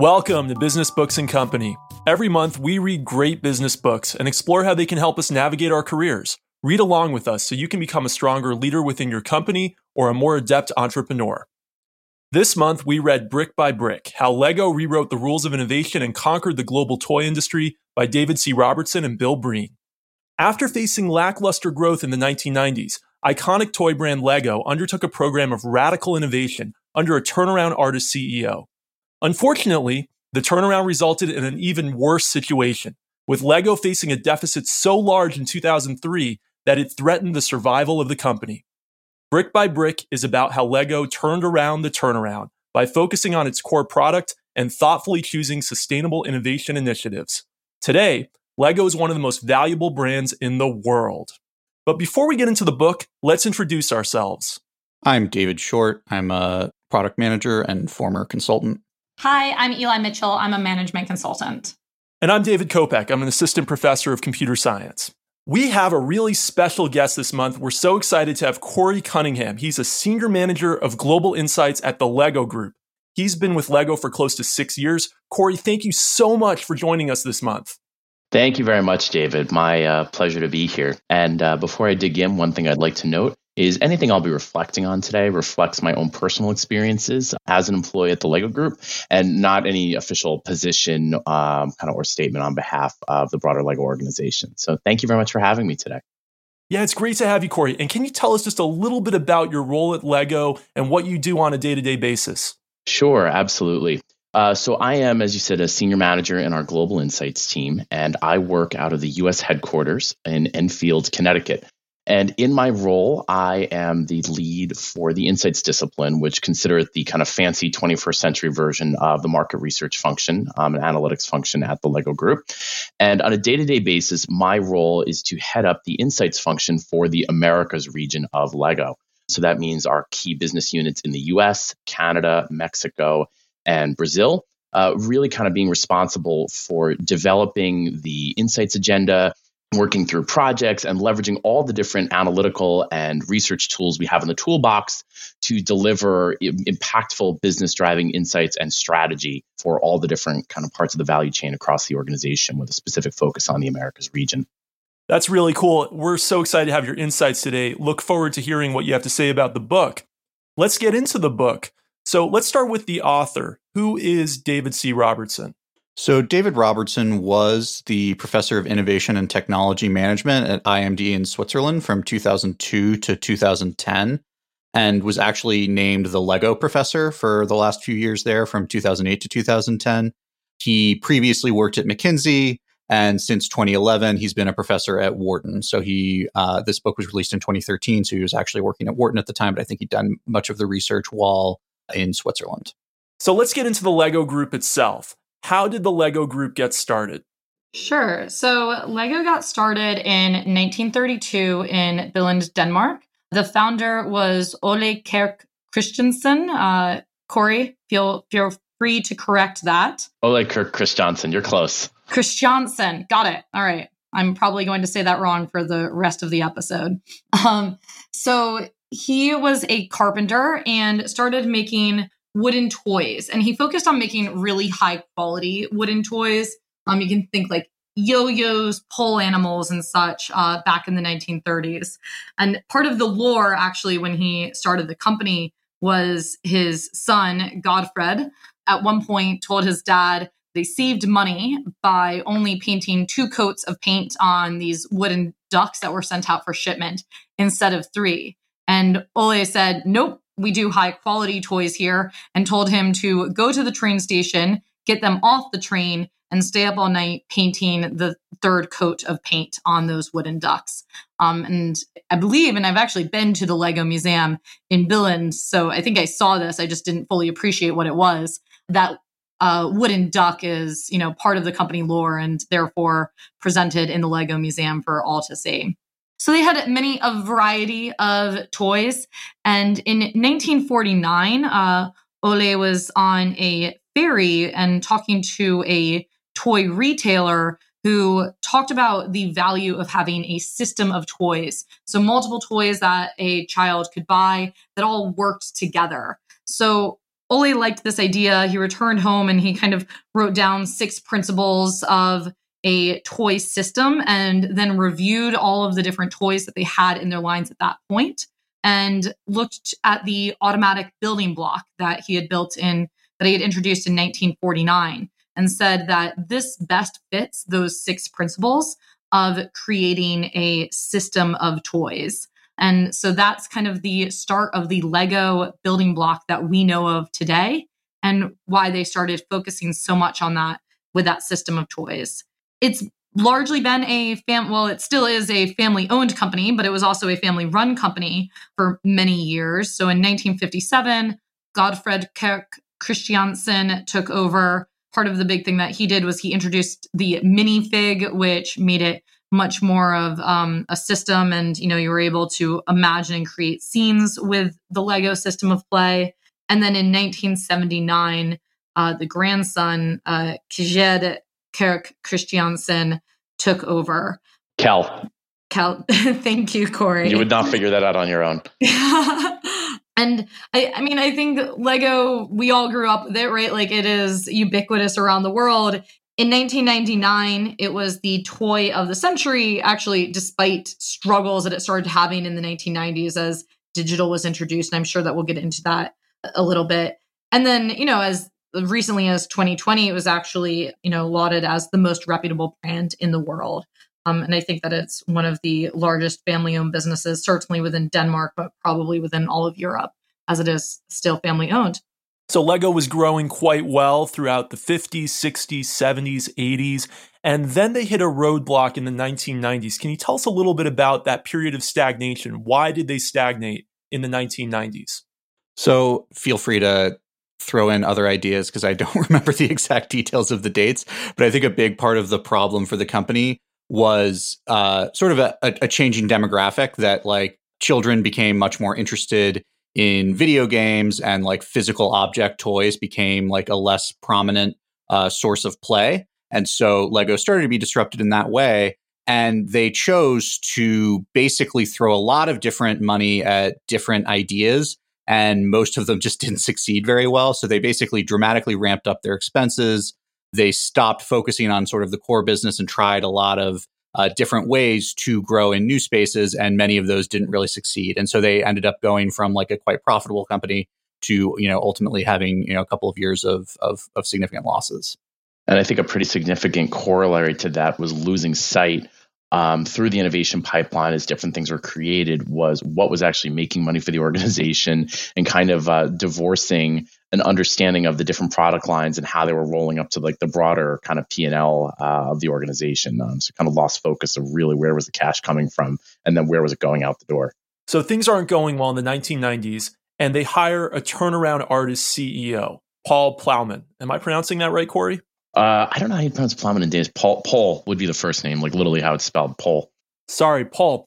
Welcome to Business Books and Company. Every month, we read great business books and explore how they can help us navigate our careers. Read along with us so you can become a stronger leader within your company or a more adept entrepreneur. This month, we read Brick by Brick How Lego Rewrote the Rules of Innovation and Conquered the Global Toy Industry by David C. Robertson and Bill Breen. After facing lackluster growth in the 1990s, iconic toy brand Lego undertook a program of radical innovation under a turnaround artist CEO. Unfortunately, the turnaround resulted in an even worse situation, with Lego facing a deficit so large in 2003 that it threatened the survival of the company. Brick by Brick is about how Lego turned around the turnaround by focusing on its core product and thoughtfully choosing sustainable innovation initiatives. Today, Lego is one of the most valuable brands in the world. But before we get into the book, let's introduce ourselves. I'm David Short. I'm a product manager and former consultant. Hi, I'm Eli Mitchell. I'm a management consultant. And I'm David Kopec. I'm an assistant professor of computer science. We have a really special guest this month. We're so excited to have Corey Cunningham. He's a senior manager of global insights at the Lego Group. He's been with Lego for close to six years. Corey, thank you so much for joining us this month. Thank you very much, David. My uh, pleasure to be here. And uh, before I dig in, one thing I'd like to note is anything I'll be reflecting on today reflects my own personal experiences as an employee at the Lego Group and not any official position um, kind of or statement on behalf of the broader Lego organization. So thank you very much for having me today. Yeah, it's great to have you, Corey. And can you tell us just a little bit about your role at Lego and what you do on a day to day basis? Sure, absolutely. Uh, so I am, as you said, a senior manager in our global insights team, and I work out of the U.S. headquarters in Enfield, Connecticut. And in my role, I am the lead for the insights discipline, which consider it the kind of fancy 21st century version of the market research function, um, an analytics function at the Lego Group. And on a day to day basis, my role is to head up the insights function for the Americas region of Lego. So that means our key business units in the US, Canada, Mexico, and Brazil, uh, really kind of being responsible for developing the insights agenda working through projects and leveraging all the different analytical and research tools we have in the toolbox to deliver impactful business driving insights and strategy for all the different kind of parts of the value chain across the organization with a specific focus on the Americas region. That's really cool. We're so excited to have your insights today. Look forward to hearing what you have to say about the book. Let's get into the book. So let's start with the author. Who is David C. Robertson? So, David Robertson was the professor of innovation and technology management at IMD in Switzerland from 2002 to 2010, and was actually named the Lego professor for the last few years there from 2008 to 2010. He previously worked at McKinsey, and since 2011, he's been a professor at Wharton. So, he uh, this book was released in 2013, so he was actually working at Wharton at the time, but I think he'd done much of the research while in Switzerland. So, let's get into the Lego group itself. How did the Lego group get started? Sure. So Lego got started in 1932 in Billund, Denmark. The founder was Ole Kirk Christensen. Uh, Corey, feel feel free to correct that. Ole Kirk Christiansen, you're close. Christiansen, got it. All right. I'm probably going to say that wrong for the rest of the episode. Um, so he was a carpenter and started making wooden toys and he focused on making really high quality wooden toys. Um you can think like yo-yos pole animals and such uh, back in the 1930s and part of the lore actually when he started the company was his son Godtfred at one point told his dad they saved money by only painting two coats of paint on these wooden ducks that were sent out for shipment instead of three. And ole said nope we do high quality toys here and told him to go to the train station, get them off the train, and stay up all night painting the third coat of paint on those wooden ducks. Um, and I believe, and I've actually been to the Lego Museum in Billund, so I think I saw this. I just didn't fully appreciate what it was. That uh, wooden duck is, you know, part of the company lore and therefore presented in the Lego Museum for all to see. So they had many a variety of toys. And in 1949, uh, Ole was on a ferry and talking to a toy retailer who talked about the value of having a system of toys. So multiple toys that a child could buy that all worked together. So Ole liked this idea. He returned home and he kind of wrote down six principles of a toy system and then reviewed all of the different toys that they had in their lines at that point and looked at the automatic building block that he had built in that he had introduced in 1949 and said that this best fits those six principles of creating a system of toys. And so that's kind of the start of the Lego building block that we know of today and why they started focusing so much on that with that system of toys. It's largely been a fam well it still is a family owned company but it was also a family run company for many years. So in 1957 Godtfred kirk christiansen took over. Part of the big thing that he did was he introduced the minifig which made it much more of um, a system and you know you were able to imagine and create scenes with the lego system of play. And then in 1979 uh, the grandson uh, Kjeld Kirk Christiansen took over. Cal. Cal, thank you, Corey. You would not figure that out on your own. and I, I mean, I think Lego, we all grew up with it, right? Like it is ubiquitous around the world. In 1999, it was the toy of the century, actually, despite struggles that it started having in the 1990s as digital was introduced. And I'm sure that we'll get into that a little bit. And then, you know, as recently as 2020, it was actually, you know, lauded as the most reputable brand in the world. Um, and I think that it's one of the largest family owned businesses, certainly within Denmark, but probably within all of Europe, as it is still family owned. So Lego was growing quite well throughout the 50s, 60s, 70s, 80s, and then they hit a roadblock in the 1990s. Can you tell us a little bit about that period of stagnation? Why did they stagnate in the 1990s? So feel free to throw in other ideas because I don't remember the exact details of the dates. But I think a big part of the problem for the company was uh, sort of a, a, changing demographic that like children became much more interested in video games and like physical object toys became like a less prominent uh, source of play. And so Lego started to be disrupted in that way. And they chose to basically throw a lot of different money at different ideas and most of them just didn't succeed very well. So they basically dramatically ramped up their expenses. They stopped focusing on sort of the core business and tried a lot of uh, different ways to grow in new spaces, and many of those didn't really succeed. And so they ended up going from like a quite profitable company to you know ultimately having you know a couple of years of of, of significant losses. And I think a pretty significant corollary to that was losing sight um, through the innovation pipeline as different things were created was what was actually making money for the organization and kind of uh, divorcing an understanding of the different product lines and how they were rolling up to like the broader kind of p&l uh, of the organization. Um, so kind of lost focus of really where was the cash coming from and then where was it going out the door. So things aren't going well in the 1990s and they hire a turnaround artist ceo Poul Plougmann. Am i pronouncing that right corey uh, I don't know how you pronounce Plougmann in Danish. Paul Paul would be the first name, like literally how it's spelled. Paul. Sorry, Paul.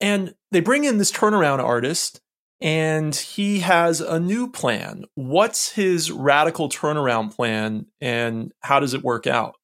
And they bring in this turnaround artist, and he has a new plan. What's his radical turnaround plan, and how does it work out?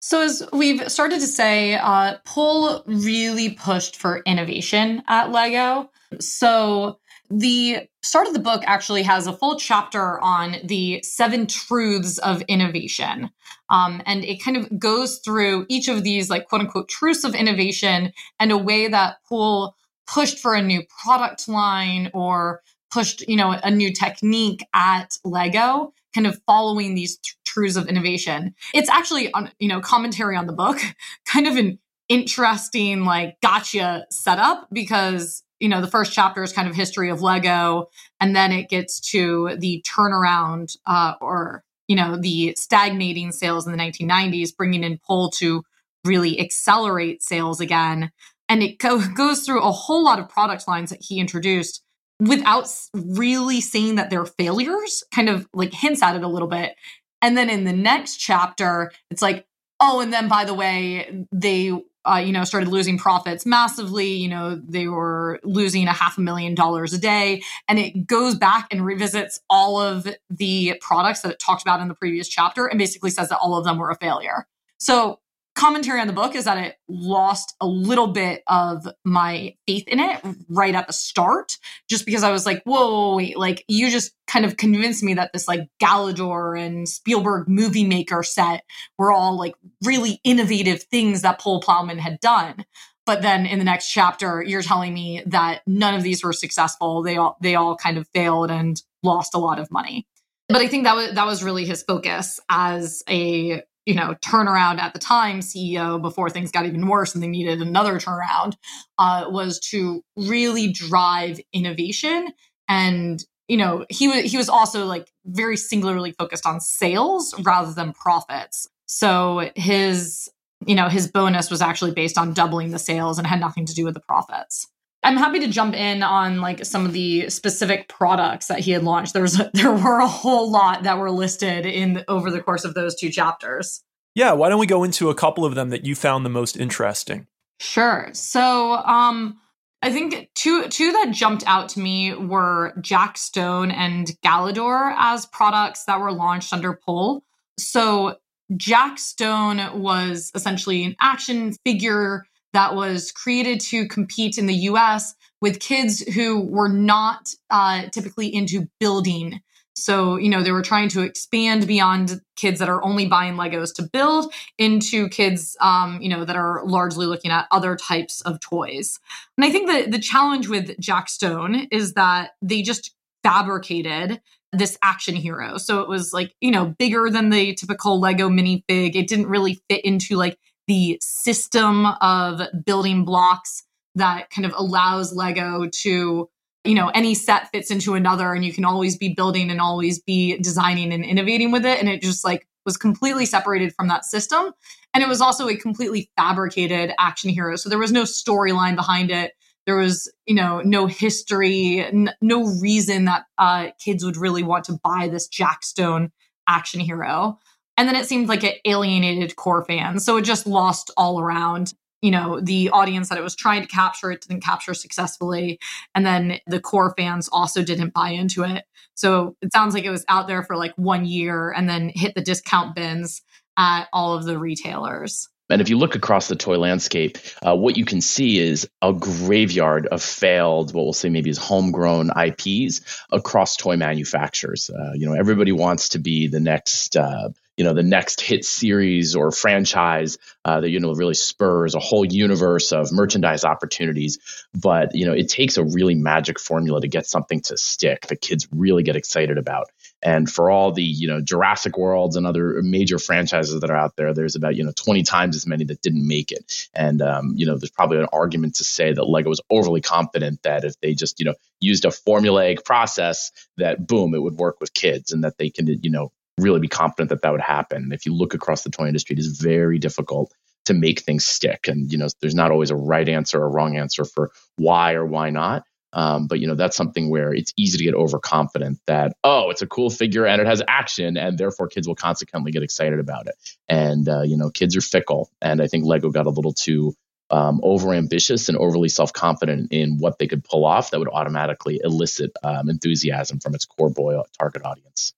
So, as we've started to say, uh, Paul really pushed for innovation at Lego. So, the start of the book actually has a full chapter on the seven truths of innovation. Um, and it kind of goes through each of these, like, quote unquote, truths of innovation and a way that Paul pushed for a new product line or pushed, you know, a new technique at Lego, kind of following these th- truths of innovation. It's actually on, you know, commentary on the book, kind of an interesting, like, gotcha setup because you know the first chapter is kind of history of lego and then it gets to the turnaround uh, or you know the stagnating sales in the 1990s bringing in Paul to really accelerate sales again. And it go- goes through a whole lot of product lines that he introduced without really saying that they're failures kind of like hints at it a little bit. And then in the next chapter it's like oh and then by the way they uh, you know, started losing profits massively. You know, they were losing a half a million dollars a day. And it goes back and revisits all of the products that it talked about in the previous chapter and basically says that all of them were a failure. So commentary on the book is that it lost a little bit of my faith in it right at the start, just because I was like, whoa, wait, like you just kind of convinced me that this like Galidor and Spielberg movie maker set were all like really innovative things that Poul Plougmann had done. But then in the next chapter, you're telling me that none of these were successful. They all they all kind of failed and lost a lot of money. But I think that was that was really his focus as a you know turnaround at the time CEO before things got even worse and they needed another turnaround uh, was to really drive innovation. And you know he was he was also like very singularly focused on sales rather than profits. So his you know his bonus was actually based on doubling the sales and had nothing to do with the profits I'm happy to jump in on like some of the specific products that he had launched. There was there were a whole lot that were listed in over the course of those two chapters. Yeah, why don't we go into a couple of them that you found the most interesting? Sure. So, um I think two two that jumped out to me were Jack Stone and Galidor as products that were launched under Poul. So, Jack Stone was essentially an action figure that was created to compete in the US with kids who were not uh, typically into building. So, you know, they were trying to expand beyond kids that are only buying Legos to build into kids, um, you know, that are largely looking at other types of toys. And I think that the challenge with Jack Stone is that they just fabricated this action hero. So it was like, you know, bigger than the typical Lego minifig. It didn't really fit into like the system of building blocks that kind of allows Lego to, you know, any set fits into another and you can always be building and always be designing and innovating with it. And it just like was completely separated from that system. And it was also a completely fabricated action hero. So there was no storyline behind it. There was, you know, no history, n- no reason that uh, kids would really want to buy this Jack Stone action hero. And then it seemed like it alienated core fans. So it just lost all around. You know, the audience that it was trying to capture, it didn't capture successfully. And then the core fans also didn't buy into it. So it sounds like it was out there for like one year and then hit the discount bins at all of the retailers. And if you look across the toy landscape, uh, what you can see is a graveyard of failed, what we'll say maybe is homegrown IPs across toy manufacturers. Uh, you know, everybody wants to be the next uh, you know the next hit series or franchise uh, that you know really spurs a whole universe of merchandise opportunities but you know it takes a really magic formula to get something to stick that kids really get excited about and for all the you know Jurassic Worlds and other major franchises that are out there, there's about you know 20 times as many that didn't make it. And um, you know there's probably an argument to say that Lego was overly confident that if they just you know used a formulaic process, that boom, it would work with kids, and that they can you know really be confident that that would happen. If you look across the toy industry, it is very difficult to make things stick. And, you know, there's not always a right answer or a wrong answer for why or why not. Um, but you know that's something where it's easy to get overconfident that oh it's a cool figure and it has action and therefore kids will consequently get excited about it and uh, you know kids are fickle and I think Lego got a little too um, over ambitious and overly self confident in what they could pull off that would automatically elicit um, enthusiasm from its core boy target audience.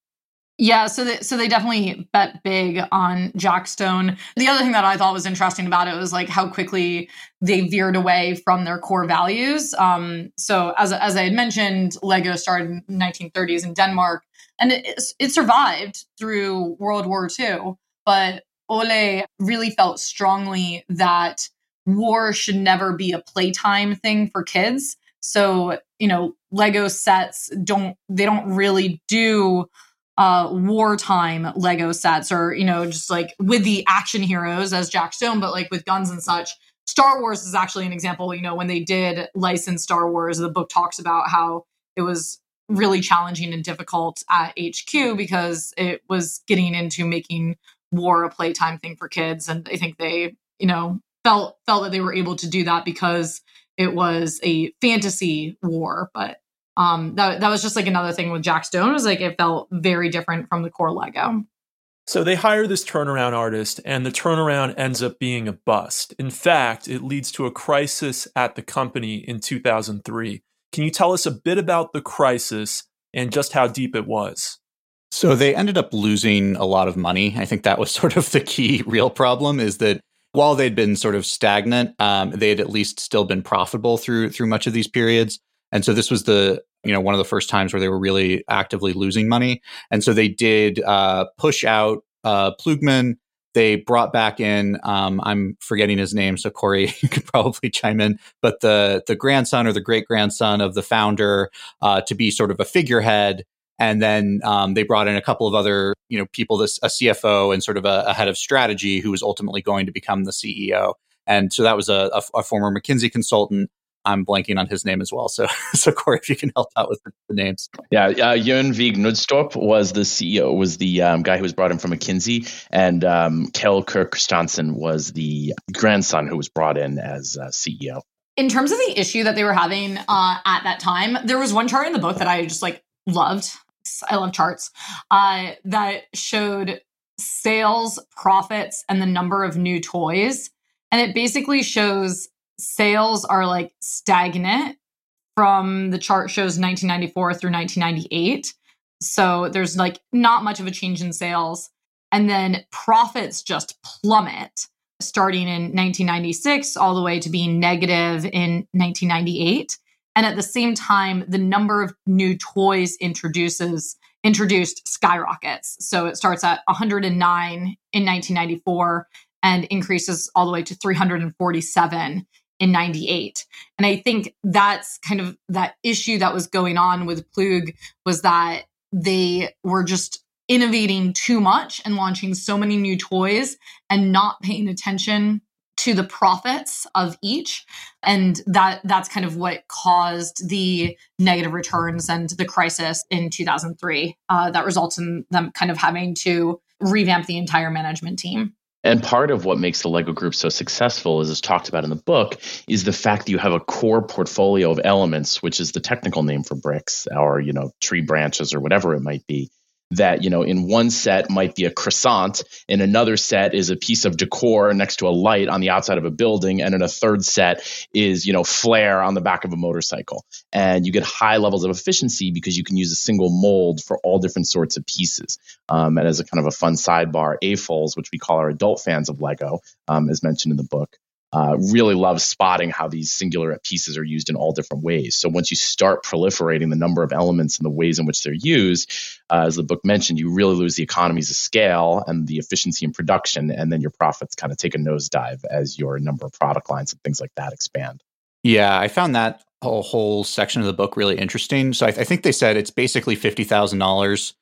Yeah, so they, so they definitely bet big on Jack Stone. The other thing that I thought was interesting about it was like how quickly they veered away from their core values. Um, so as as I had mentioned, Lego started in 1930s in Denmark, and it, it survived through World War II. But Ole really felt strongly that war should never be a playtime thing for kids. So you know, Lego sets don't they don't really do uh, wartime Lego sets or, you know, just like with the action heroes as Jack Stone, but like with guns and such. Star Wars is actually an example, you know, when they did license Star Wars, the book talks about how it was really challenging and difficult at HQ because it was getting into making war a playtime thing for kids. And I think they, you know, felt felt that they were able to do that because it was a fantasy war, but um, that that was just like another thing with Jack Stone was like it felt very different from the core Lego. So they hire this turnaround artist, and the turnaround ends up being a bust. In fact, it leads to a crisis at the company in 2003. Can you tell us a bit about the crisis and just how deep it was? So they ended up losing a lot of money. I think that was sort of the key real problem is that while they'd been sort of stagnant, um, they had at least still been profitable through through much of these periods. And so this was the you know one of the first times where they were really actively losing money. And so they did uh, push out uh, Plougmann. They brought back in um, I'm forgetting his name, so Corey you could probably chime in. But the the grandson or the great grandson of the founder uh, to be sort of a figurehead and then um, they brought in a couple of other you know people this a cfo and sort of a, a, head of strategy who was ultimately going to become the ceo and so that was a, a, a, former mckinsey consultant i'm blanking on his name as well. So so corey if you can help out with the, the names. Yeah uh, Jørn Vig Knudstorp was the ceo was the um, guy who was brought in from mckinsey. And um, Kjeld Kirk Kristiansen was the grandson who was brought in as uh, ceo in terms of the issue that they were having uh, at that time, there was one chart in the book that I just like loved. I love charts. Uh, that showed sales, profits, and the number of new toys. And it basically shows sales are like stagnant from the chart shows 1994 through 1998. So there's like not much of a change in sales. And then profits just plummet starting in 1996 all the way to being negative in 1998. And at the same time, the number of new toys introduces introduced skyrockets. So it starts at 109 in 1994 and increases all the way to 347 in 98. And I think that's kind of that issue that was going on with Plug was that they were just innovating too much and launching so many new toys and not paying attention to the profits of each and that that's kind of what caused the negative returns and the crisis in 2003 uh, that results in them kind of having to revamp the entire management team and part of what makes the Lego group so successful, as is talked about in the book, is the fact that you have a core portfolio of elements, which is the technical name for bricks or, you know, tree branches or whatever it might be, that you know in one set might be a croissant in another set is a piece of decor next to a light on the outside of a building and in a third set is you know flare on the back of a motorcycle. And you get high levels of efficiency because you can use a single mold for all different sorts of pieces. Um, and as a kind of a fun sidebar AFOLs which we call our adult fans of lego um, as mentioned in the book uh, really love spotting how these singular pieces are used in all different ways. So once you start proliferating the number of elements and the ways in which they're used, uh, as the book mentioned, you really lose the economies of scale and the efficiency in production, and then your profits kind of take a nosedive as your number of product lines and things like that expand. Yeah, I found that whole, whole section of the book really interesting. So I, I think they said it's basically fifty thousand uh, dollars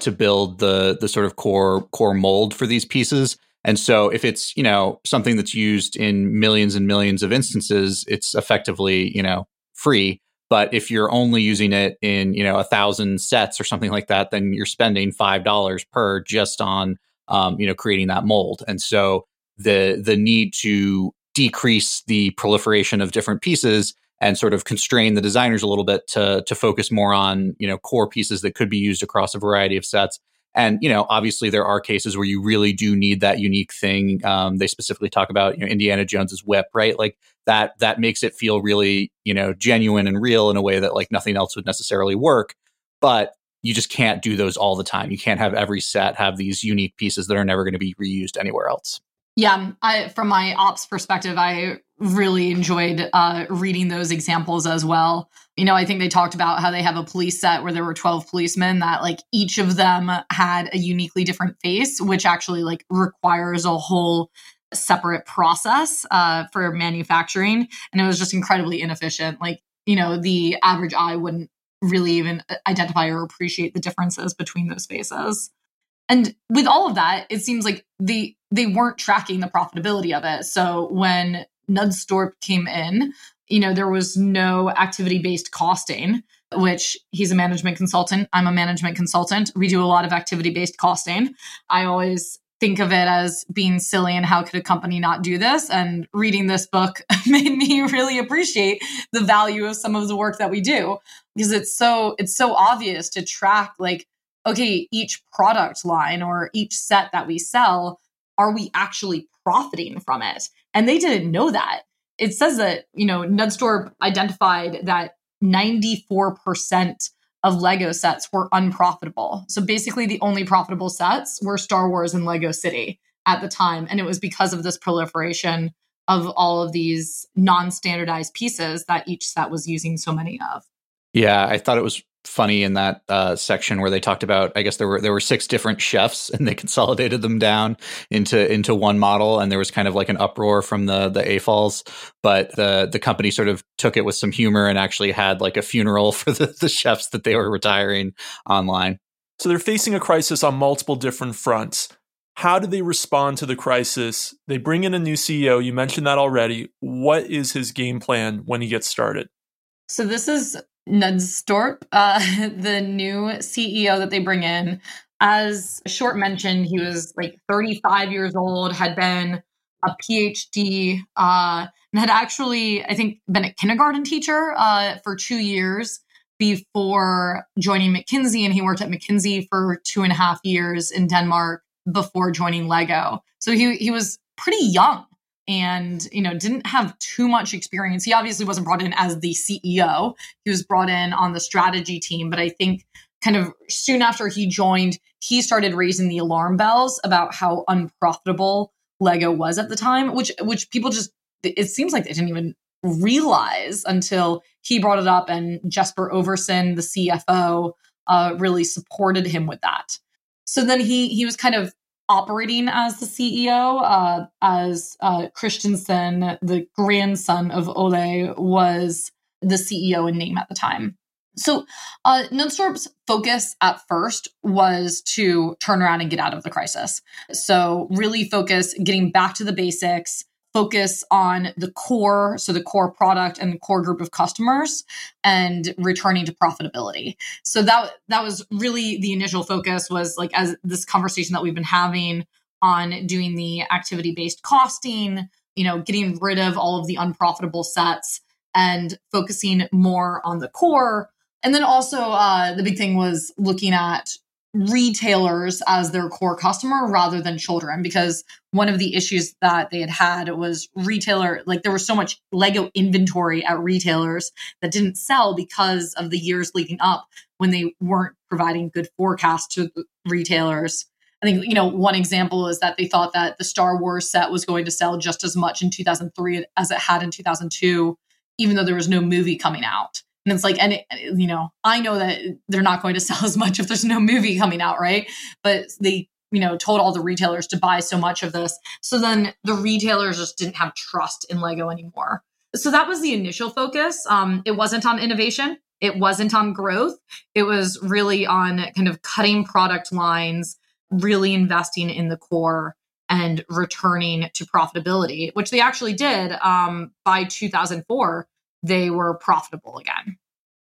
to build the the sort of core core mold for these pieces and so if it's, you know, something that's used in millions and millions of instances, it's effectively, you know, free. But if you're only using it in, you know, a thousand sets or something like that, then you're spending five dollars per just on, um, you know, creating that mold. And so the the need to decrease the proliferation of different pieces and sort of constrain the designers a little bit to to focus more on, you know, core pieces that could be used across a variety of sets and you know, obviously, there are cases where you really do need that unique thing. Um, they specifically talk about you know Indiana Jones's whip, right? Like that that makes it feel really you know genuine and real in a way that like nothing else would necessarily work. But you just can't do those all the time. You can't have every set have these unique pieces that are never going to be reused anywhere else. Yeah, I, from my ops perspective, I really enjoyed uh, reading those examples as well. You know, I think they talked about how they have a police set where there were 12 policemen that like each of them had a uniquely different face, which actually like requires a whole separate process uh, for manufacturing. And it was just incredibly inefficient. Like, you know, the average eye wouldn't really even identify or appreciate the differences between those faces. And with all of that, it seems like the they weren't tracking the profitability of it. So when Knudstorp came in, you know, there was no activity based costing, which he's a management consultant. I'm a management consultant. We do a lot of activity based costing. I always think of it as being silly and how could a company not do this? And reading this book made me really appreciate the value of some of the work that we do because it's so it's so obvious to track like okay, each product line or each set that we sell, are we actually profiting from it? And they didn't know that. It says that, you know, Knudstorp identified that 94% of Lego sets were unprofitable. So basically, the only profitable sets were Star Wars and Lego City at the time. And it was because of this proliferation of all of these non standardized pieces that each set was using so many of. Yeah, I thought it was funny in that uh, section where they talked about I guess there were there were six different chefs and they consolidated them down into into one model and there was kind of like an uproar from the the AFOLs but the the company sort of took it with some humor and actually had like a funeral for the, the chefs that they were retiring online. So they're facing a crisis on multiple different fronts. How do they respond to the crisis? They bring in a new CEO. You mentioned that already. What is his game plan when he gets started? So this is Knudstorp, uh, the new CEO that they bring in. As Short mentioned, he was like 35 years old, had been a PhD, uh, and had actually, I think, been a kindergarten teacher uh, for two years before joining McKinsey. And he worked at McKinsey for two and a half years in Denmark before joining Lego. So he, he was pretty young and you know didn't have too much experience. He obviously wasn't brought in as the ceo he was brought in on the strategy team but i think kind of soon after he joined he started raising the alarm bells about how unprofitable lego was at the time which which people just it seems like they didn't even realize until he brought it up and jesper Ovesen the cfo uh, really supported him with that. So then he he was kind of operating as the CEO, uh, as uh, Christensen, the grandson of Ole, was the CEO in name at the time. So uh, Knudstorp's focus at first was to turn around and get out of the crisis. So really focus getting back to the basics, focus on the core, so the core product and the core group of customers, and returning to profitability. So that that was really the initial focus was like as this conversation that we've been having on doing the activity based costing, you know, getting rid of all of the unprofitable sets and focusing more on the core. And then also uh, the big thing was looking at retailers as their core customer rather than children because one of the issues that they had had was retailer like there was so much lego inventory at retailers that didn't sell because of the years leading up when they weren't providing good forecasts to retailers. I think you know one example is that they thought that the star wars set was going to sell just as much in 2003 as it had in 2002 even though there was no movie coming out and it's like, and it, you know, I know that they're not going to sell as much if there's no movie coming out, right? But they, you know, told all the retailers to buy so much of this. So then the retailers just didn't have trust in Lego anymore. So that was the initial focus. Um, it wasn't on innovation. It wasn't on growth. It was really on kind of cutting product lines, really investing in the core and returning to profitability, which they actually did um, by 2004 they were profitable again.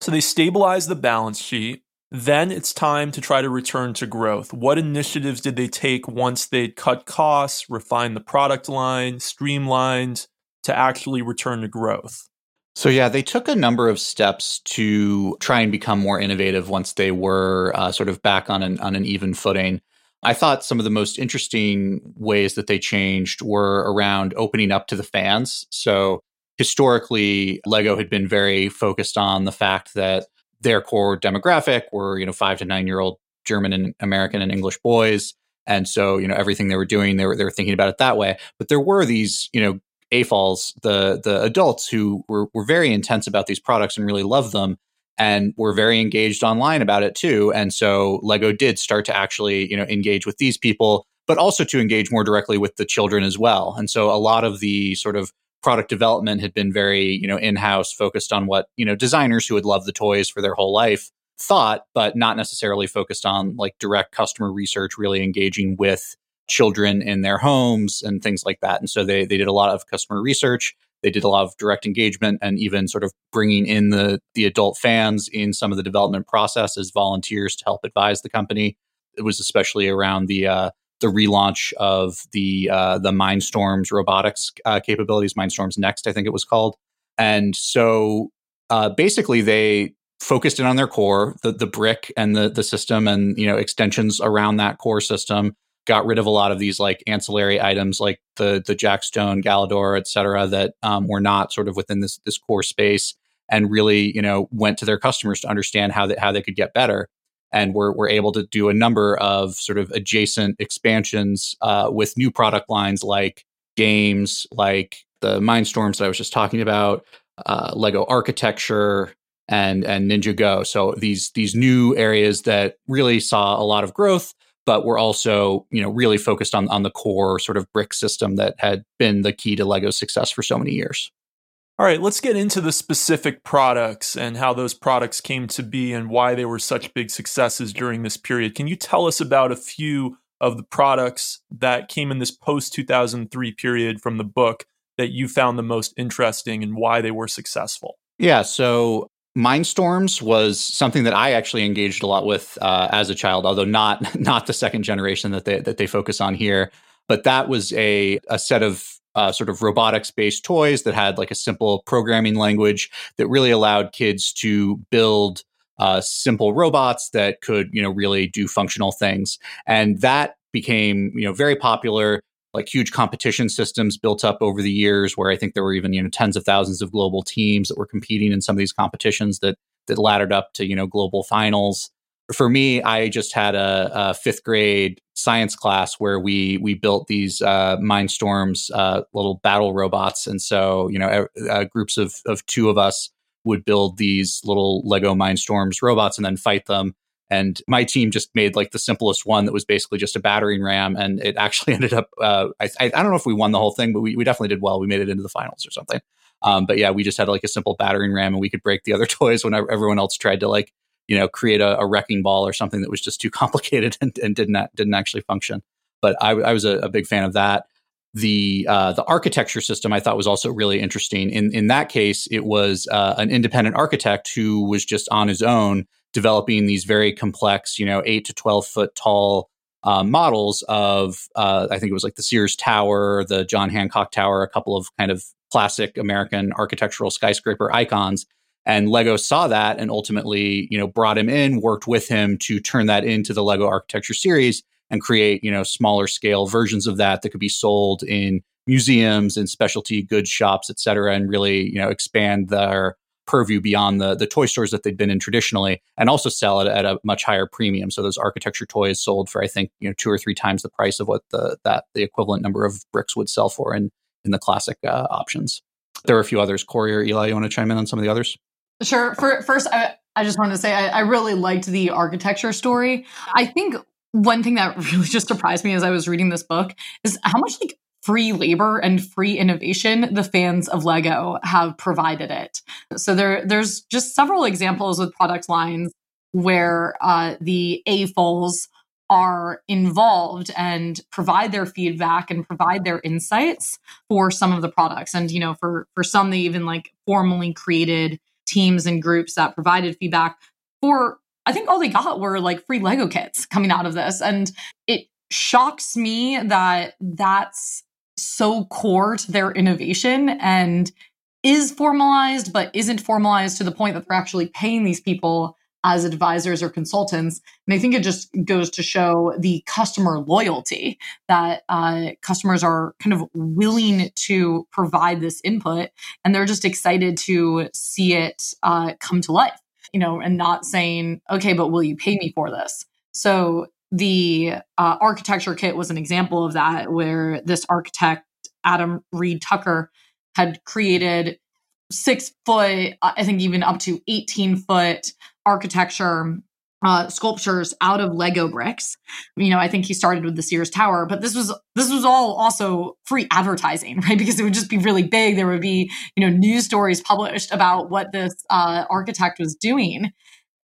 So they stabilized the balance sheet. Then it's time to try to return to growth. What initiatives did they take once they'd cut costs, refined the product line, streamlined to actually return to growth? So yeah, they took a number of steps to try and become more innovative once they were uh, sort of back on an on an even footing. I thought some of the most interesting ways that they changed were around opening up to the fans. So historically lego had been very focused on the fact that their core demographic were you know five to nine year old german and american and english boys and so you know everything they were doing they were, they were thinking about it that way but there were these you know AFOLs, the the adults who were, were very intense about these products and really loved them and were very engaged online about it too. And so Lego did start to actually, you know, engage with these people, but also to engage more directly with the children as well. And so a lot of the sort of product development had been very, you know, in-house focused on what, you know, designers who had loved the toys for their whole life thought, but not necessarily focused on like direct customer research, really engaging with children in their homes and things like that. And so they they did a lot of customer research. They did a lot of direct engagement and even sort of bringing in the the adult fans in some of the development process as volunteers to help advise the company. It was especially around the uh, the relaunch of the uh, the Mindstorms robotics uh, capabilities, Mindstorms NXT, I think it was called. And so uh, basically, they focused in on their core, the the brick and the the system, and you know extensions around that core system. Got rid of a lot of these like ancillary items, like the the Jackstone, Galidor, et cetera, that um, were not sort of within this this core space, and really you know went to their customers to understand how that how they could get better. And we're, we're able to do a number of sort of adjacent expansions uh, with new product lines like games like the mindstorms that i was just talking about uh, lego architecture and and Ninjago. so these these new areas that really saw a lot of growth but we're also you know really focused on on the core sort of brick system that had been the key to lego's success for so many years all right, let's get into the specific products and how those products came to be and why they were such big successes during this period. Can you tell us about a few of the products that came in this post 2003 period from the book that you found the most interesting and why they were successful? Yeah, so Mindstorms was something that I actually engaged a lot with uh, as a child, although not not the second generation that they that they focus on here. But that was a a set of uh, sort of robotics based toys that had like a simple programming language that really allowed kids to build uh, simple robots that could you know really do functional things. And that became you know very popular like huge competition systems built up over the years where i think there were even you know tens of thousands of global teams that were competing in some of these competitions that that laddered up to you know global finals for me, I just had a, a, fifth grade science class where we we built these uh, Mindstorms, uh, little battle robots, and so you know, uh, groups of of two of us would build these little Lego Mindstorms robots and then fight them. And my team just made like the simplest one that was basically just a battering ram, and it actually ended up. Uh, I, I don't know if we won the whole thing, but we, we definitely did well. We made it into the finals or something. Um, but yeah, we just had like a simple battering ram, and we could break the other toys when everyone else tried to like you know create a, a, wrecking ball or something that was just too complicated and, and didn't didn't actually function. But I, I was a, a, big fan of that. The uh, the architecture system I thought was also really interesting. In in that case, it was uh, an independent architect who was just on his own developing these very complex, you know, eight to twelve foot tall uh, models of uh, I think it was like the Sears Tower, the John Hancock Tower, a couple of kind of classic American architectural skyscraper icons and Lego saw that and ultimately, you know, brought him in, worked with him to turn that into the Lego architecture series and create, you know, smaller scale versions of that that could be sold in museums and specialty goods shops, et cetera, and really, you know, expand their purview beyond the the toy stores that they'd been in traditionally and also sell it at a much higher premium. So those architecture toys sold for I think, you know, two or three times the price of what the that the equivalent number of bricks would sell for in in the classic uh, options. There are a few others. Corey or Eli, you want to chime in on some of the others? Sure. For, first, I, I just wanted to say I, I really liked the architecture story. I think one thing that really just surprised me as I was reading this book is how much like free labor and free innovation the fans of Lego have provided it. So there, there's just several examples with product lines where uh, the AFOLs are involved and provide their feedback and provide their insights for some of the products. And you know, for for some, they even like formally created teams and groups that provided feedback for I think all they got were like free Lego kits coming out of this. And it shocks me that that's so core to their innovation and is formalized, but isn't formalized to the point that they're actually paying these people as advisors or consultants. And I think it just goes to show the customer loyalty that uh, customers are kind of willing to provide this input and they're just excited to see it uh, come to life, you know, and not saying, okay, but will you pay me for this? So the uh, architecture kit was an example of that, where this architect, Adam Reed Tucker, had created six foot, I think even up to 18 foot architecture uh, sculptures out of Lego bricks. You know, I think he started with the Sears Tower, but this was this was all also free advertising, right? Because it would just be really big. There would be you know news stories published about what this uh, architect was doing,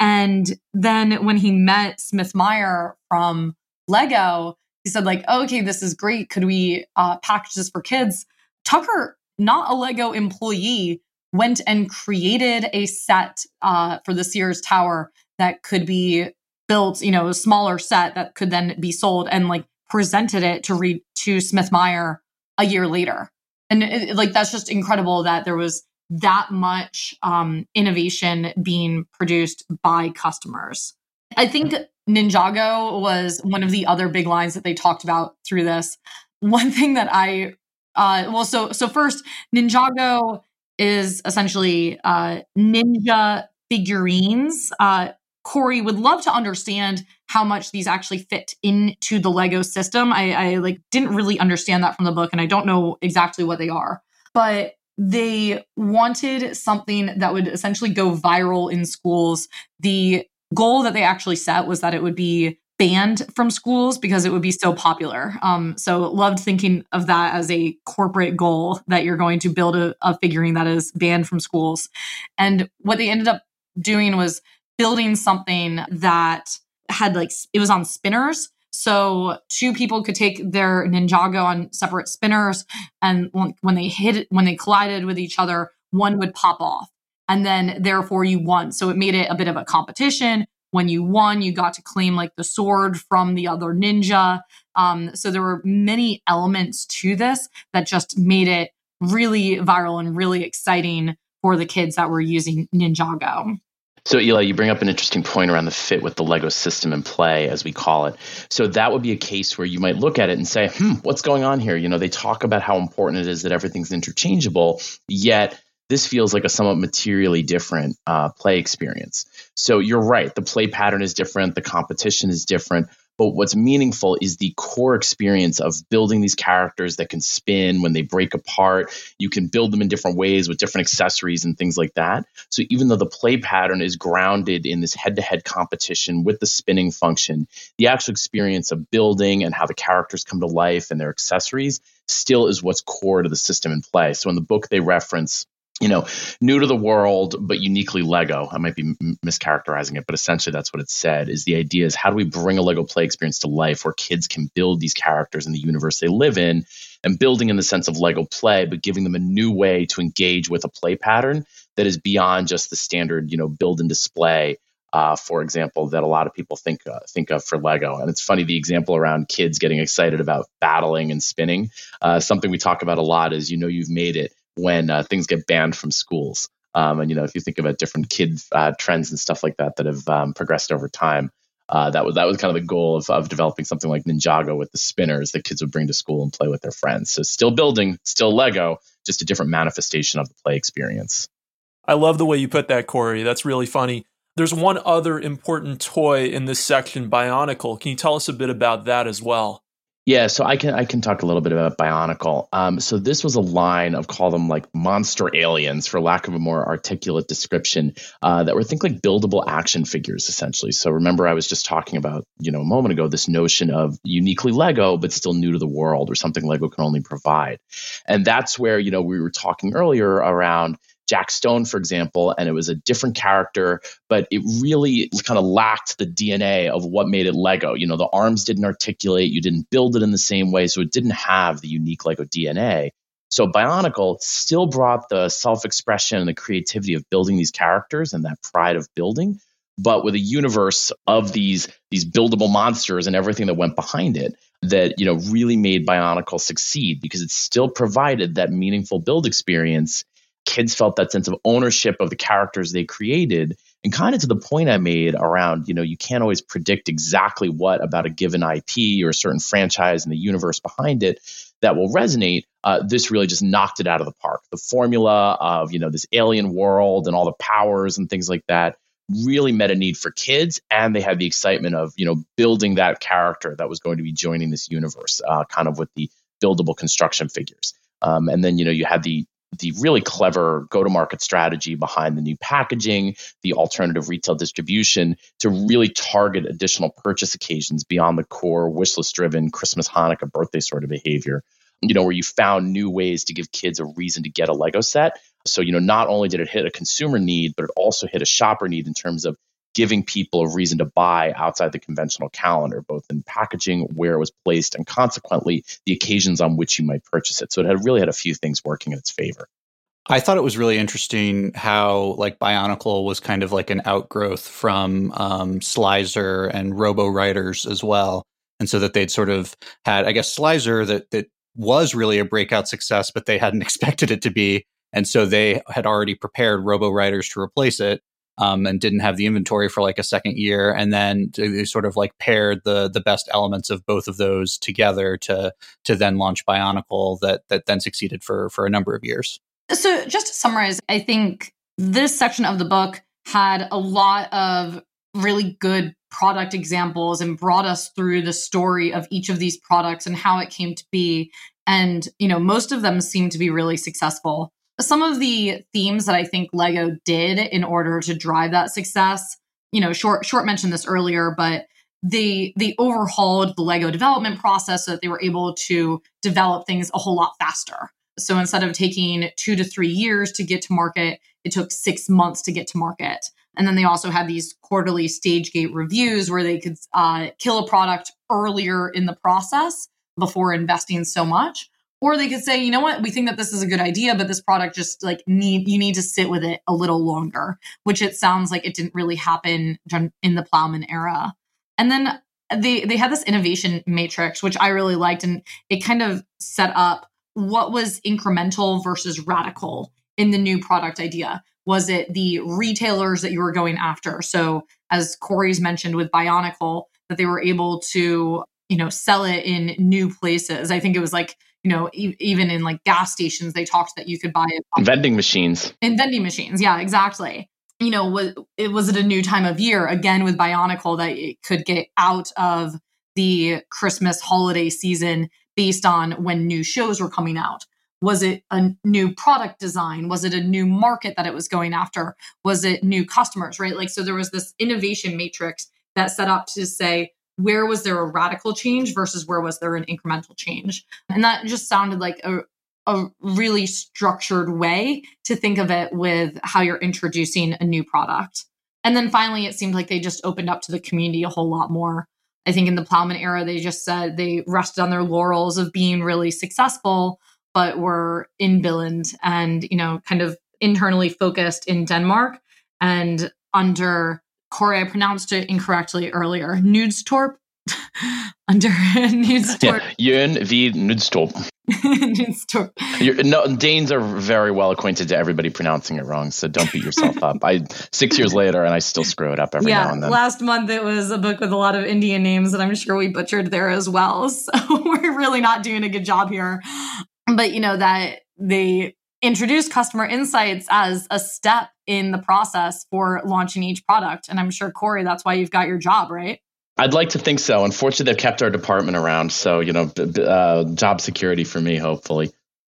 and then when he met Smith Meyer from Lego, he said like, oh, "Okay, this is great. Could we uh, package this for kids?" Tucker, not a Lego employee, went and created a set uh, for the Sears Tower that could be built, you know, a smaller set that could then be sold and like presented it to read to Smith Meyer a year later. And it, like that's just incredible that there was that much um, innovation being produced by customers. I think Ninjago was one of the other big lines that they talked about through this. One thing that I uh, well, so so first, Ninjago is essentially uh, ninja figurines uh, Corey would love to understand how much these actually fit into the Lego system. I, I like didn't really understand that from the book, and I don't know exactly what they are. But they wanted something that would essentially go viral in schools. The goal that they actually set was that it would be banned from schools because it would be so popular. Um, so loved thinking of that as a corporate goal that you're going to build a, a figurine that is banned from schools. And what they ended up doing was building something that had like it was on spinners. So two people could take their Ninjago on separate spinners, and when they hit when they collided with each other, one would pop off, and then therefore you won. So it made it a bit of a competition when you won, you got to claim like the sword from the other ninja. Um, so there were many elements to this that just made it really viral and really exciting for the kids that were using Ninjago. So, Eli, you bring up an interesting point around the fit with the Lego system in play, as we call it. So, that would be a case where you might look at it and say, hmm, what's going on here? You know, they talk about how important it is that everything's interchangeable, yet this feels like a somewhat materially different uh, play experience. So you're right. The play pattern is different. The competition is different. But what's meaningful is the core experience of building these characters that can spin when they break apart. You can build them in different ways with different accessories and things like that. So even though the play pattern is grounded in this head to head competition with the spinning function, the actual experience of building and how the characters come to life and their accessories still is what's core to the system in play. So in the book, they reference you know, new to the world, but uniquely Lego. I might be m- mischaracterizing it, but essentially that's what it said is the idea is how do we bring a Lego play experience to life where kids can build these characters in the universe they live in and building in the sense of Lego play, but giving them a new way to engage with a play pattern that is beyond just the standard, you know, build and display. Uh, for example, that a lot of people think uh, think of for Lego, and it's funny the example around kids getting excited about battling and spinning. Uh, something we talk about a lot is you know you've made it when uh, things get banned from schools. Um, and you know, if you think about different kid uh, trends and stuff like that that have um, progressed over time, uh, that was that was kind of the goal of, of developing something like Ninjago with the spinners that kids would bring to school and play with their friends. So still building, still Lego, just a different manifestation of the play experience. I love the way you put that, Corey. That's really funny. There's one other important toy in this section, Bionicle. Can you tell us a bit about that as well? Yeah, so I can I can talk a little bit about Bionicle. Um, so this was a line of call them like monster aliens, for lack of a more articulate description, uh, that were think like buildable action figures essentially. So remember, I was just talking about you know a moment ago this notion of uniquely Lego, but still new to the world, or something Lego can only provide, and that's where you know we were talking earlier around Jack Stone, for example, and it was a different character, but it really kind of lacked the DNA of what made it Lego. You know, the arms didn't articulate, you didn't build it in the same way, so it didn't have the unique Lego DNA. So Bionicle still brought the self-expression and the creativity of building these characters and that pride of building, but with a universe of these these buildable monsters and everything that went behind it that you know really made Bionicle succeed because it still provided that meaningful build experience kids felt that sense of ownership of the characters they created and kind of to the point i made around you know you can't always predict exactly what about a given ip or a certain franchise and the universe behind it that will resonate uh, this really just knocked it out of the park. The formula of you know this alien world and all the powers and things like that really met a need for kids and they had the excitement of you know building that character that was going to be joining this universe uh, kind of with the buildable construction figures. Um, and then you know you had the the really clever go to market strategy behind the new packaging, the alternative retail distribution to really target additional purchase occasions beyond the core wish list driven Christmas, Hanukkah, birthday sort of behavior. You know, where you found new ways to give kids a reason to get a Lego set. So, you know, not only did it hit a consumer need, but it also hit a shopper need in terms of giving people a reason to buy outside the conventional calendar, both in packaging, where it was placed, and consequently the occasions on which you might purchase it. So it had really had a few things working in its favor. I thought it was really interesting how like Bionicle was kind of like an outgrowth from um, Slizer and Robo Riders as well, and so that they'd sort of had, I guess, Slizer that that was really a breakout success, but they hadn't expected it to be, and so they had already prepared Robo Riders to replace it, um, and didn't have the inventory for like a second year, and then they sort of like paired the the best elements of both of those together to to then launch Bionicle that that then succeeded for for a number of years. So just to summarize, I think this section of the book had a lot of really good product examples and brought us through the story of each of these products and how it came to be. And, you know, most of them seem to be really successful. Some of the themes that I think Lego did in order to drive that success, you know, short short mentioned this earlier, but they they overhauled the Lego development process so that they were able to develop things a whole lot faster. So instead of taking two to three years to get to market, it took six months to get to market. And then they also had these quarterly stage gate reviews where they could uh, kill a product earlier in the process before investing so much. Or they could say, you know what, we think that this is a good idea, but this product just like need you need to sit with it a little longer, which it sounds like it didn't really happen in the Plougmann era. And then they they had this innovation matrix, which I really liked, and it kind of set up what was incremental versus radical in the new product idea. Was it the retailers that you were going after? So, as Corey's mentioned with Bionicle, that they were able to, you know, sell it in new places. I think it was like, you know, e- even in like gas stations, they talked that you could buy it. Vending machines. In vending machines. Yeah, exactly. You know, was it was it a new time of year again with Bionicle that it could get out of the Christmas holiday season based on when new shows were coming out? Was it a new product design? Was it a new market that it was going after? Was it new customers, right? Like, so there was this innovation matrix that set up to say, where was there a radical change versus where was there an incremental change? And that just sounded like a, a really structured way to think of it with how you're introducing a new product. And then finally, it seemed like they just opened up to the community a whole lot more. I think in the Plougmann era, they just said they rested on their laurels of being really successful, but were in Billund and, you know, kind of internally focused in Denmark and under Corey, I pronounced it incorrectly earlier. Knudstorp under Knudstorp. Yeah, Jön V. Knudstorp. Knudstorp. no, Danes are very well acquainted to everybody pronouncing it wrong, so don't beat yourself up. I six years later, and I still screw it up every yeah, now and then. Last month it was a book with a lot of Indian names, and I'm sure we butchered there as well. So we're really not doing a good job here but you know that they introduce customer insights as a step in the process for launching each product. And i'm sure corey that's why you've got your job right? I'd like to think so. Unfortunately they've kept our department around. So you know uh, job security for me hopefully.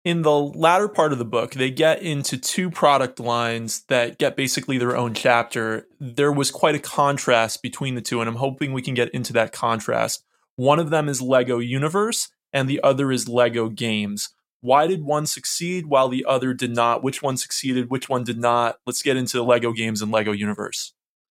In the latter part of the book, they get into two product lines that get basically their own chapter. There was quite a contrast between the two, and I'm hoping we can get into that contrast. One of them is Lego Universe, and the other is Lego Games why did one succeed while the other did not? Which one succeeded? Which one did not? Let's get into the Lego games and Lego universe.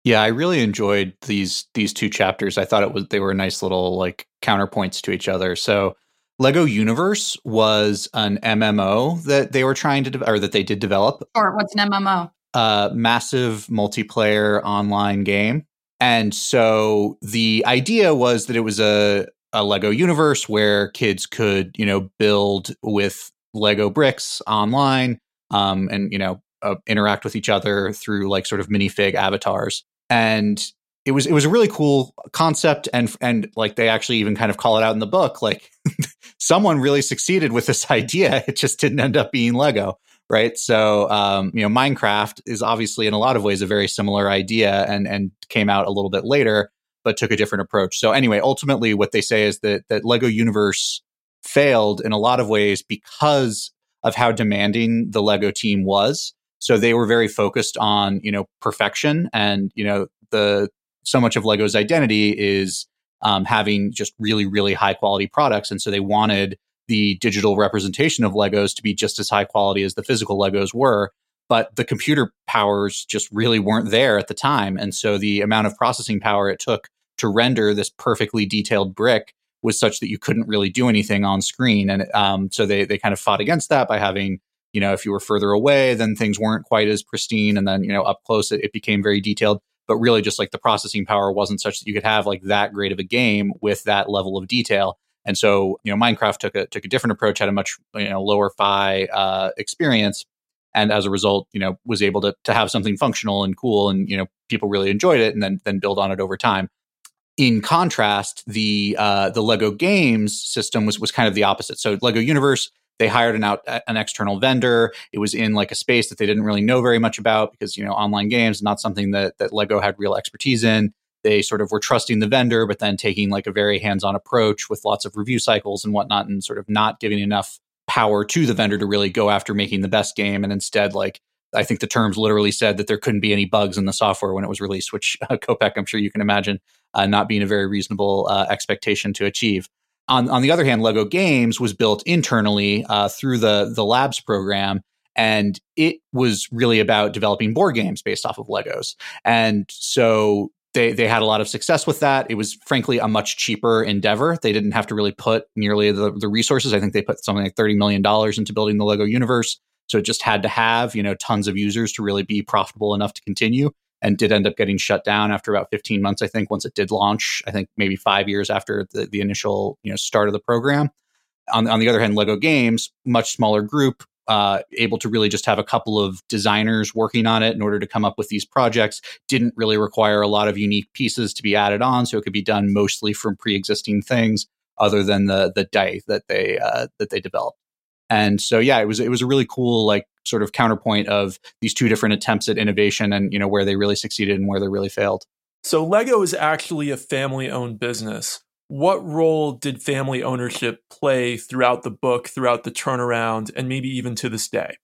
Yeah, I really enjoyed these these two chapters. I thought it was they were nice little like counterpoints to each other. So Lego Universe was an MMO that they were trying to de- or that they did develop. Or what's an MMO? A massive multiplayer online game. And so the idea was that it was a a Lego universe where kids could, you know, build with Lego bricks online, um, and you know, uh, interact with each other through like sort of minifig avatars. And it was it was a really cool concept, and and like they actually even kind of call it out in the book, like someone really succeeded with this idea. It just didn't end up being Lego. Right. So, um, you know, Minecraft is obviously in a lot of ways a very similar idea and, and came out a little bit later but took a different approach. So anyway, ultimately what they say is that that Lego Universe failed in a lot of ways because of how demanding the Lego team was. So they were very focused on, you know, perfection and, you know, the so much of Lego's identity is um, having just really, really high quality products. And so they wanted the digital representation of Legos to be just as high quality as the physical Legos were but the computer powers just really weren't there at the time. And so the amount of processing power it took to render this perfectly detailed brick was such that you couldn't really do anything on screen. And um, so they, they kind of fought against that by having, you know, if you were further away, then things weren't quite as pristine. And then, you know, up close, it, it became very detailed. But really, just like the processing power wasn't such that you could have like that great of a game with that level of detail. And so, you know, Minecraft took a took a different approach, had a much you know lower fi uh, experience, and as a result you know was able to, to have something functional and cool and you know people really enjoyed it and then then build on it over time in contrast the uh, the lego games system was was kind of the opposite so lego universe they hired an out an external vendor. It was in like a space that they didn't really know very much about because you know online games not something that that Lego had real expertise in. They sort of were trusting the vendor, but then taking like a very hands on approach with lots of review cycles and whatnot, and sort of not giving enough power to the vendor to really go after making the best game, and instead like I think the terms literally said that there couldn't be any bugs in the software when it was released, which uh, Kopeck, I'm sure you can imagine, uh, not being a very reasonable uh, expectation to achieve. On, on the other hand, Lego Games was built internally uh, through the the Labs program, and it was really about developing board games based off of Legos. And so they they had a lot of success with that. It was frankly a much cheaper endeavor. They didn't have to really put nearly the, the resources. I think they put something like thirty million dollars into building the Lego universe. So it just had to have, you know, tons of users to really be profitable enough to continue and did end up getting shut down after about 15 months, I think, once it did launch. I think maybe five years after the, the initial, you know, start of the program. On, on the other hand, Lego Games, much smaller group, uh, able to really just have a couple of designers working on it in order to come up with these projects. Didn't really require a lot of unique pieces to be added on, so it could be done mostly from pre-existing things, other than the the die that they uh, that they developed. And so, yeah, it was it was a really cool like sort of counterpoint of these two different attempts at innovation, and you know where they really succeeded and where they really failed. So Lego is actually a family-owned business. What role did family ownership play throughout the book, throughout the turnaround, and maybe even to this day?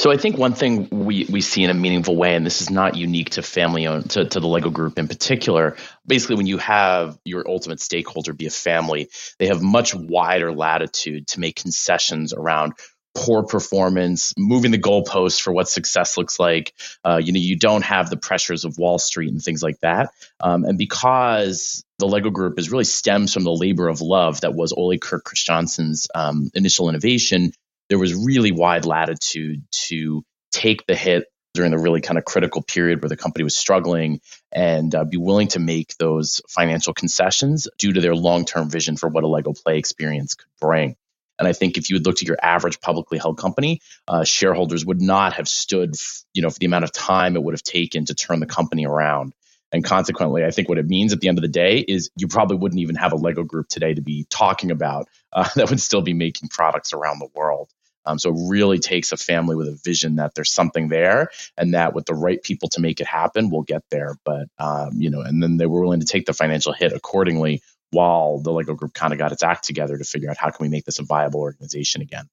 So I think one thing we, we see in a meaningful way, and this is not unique to family owned to, to the Lego group in particular, basically when you have your ultimate stakeholder be a family, they have much wider latitude to make concessions around poor performance, moving the goalposts for what success looks like. Uh, you know, you don't have the pressures of Wall Street and things like that. Um, and because the Lego Group is really stems from the labor of love that was Ole Kirk Christiansen's um, initial innovation, there was really wide latitude to take the hit during the really kind of critical period where the company was struggling and uh, be willing to make those financial concessions due to their long-term vision for what a Lego play experience could bring. And I think if you had looked at your average publicly held company, uh, shareholders would not have stood, f- you know, for the amount of time it would have taken to turn the company around. And consequently, I think what it means at the end of the day is you probably wouldn't even have a Lego group today to be talking about uh, that would still be making products around the world. Um, so it really takes a family with a vision that there's something there, and that with the right people to make it happen, we'll get there. But um, you know, and then they were willing to take the financial hit accordingly, while the Lego Group kind of got its act together to figure out how can we make this a viable organization again.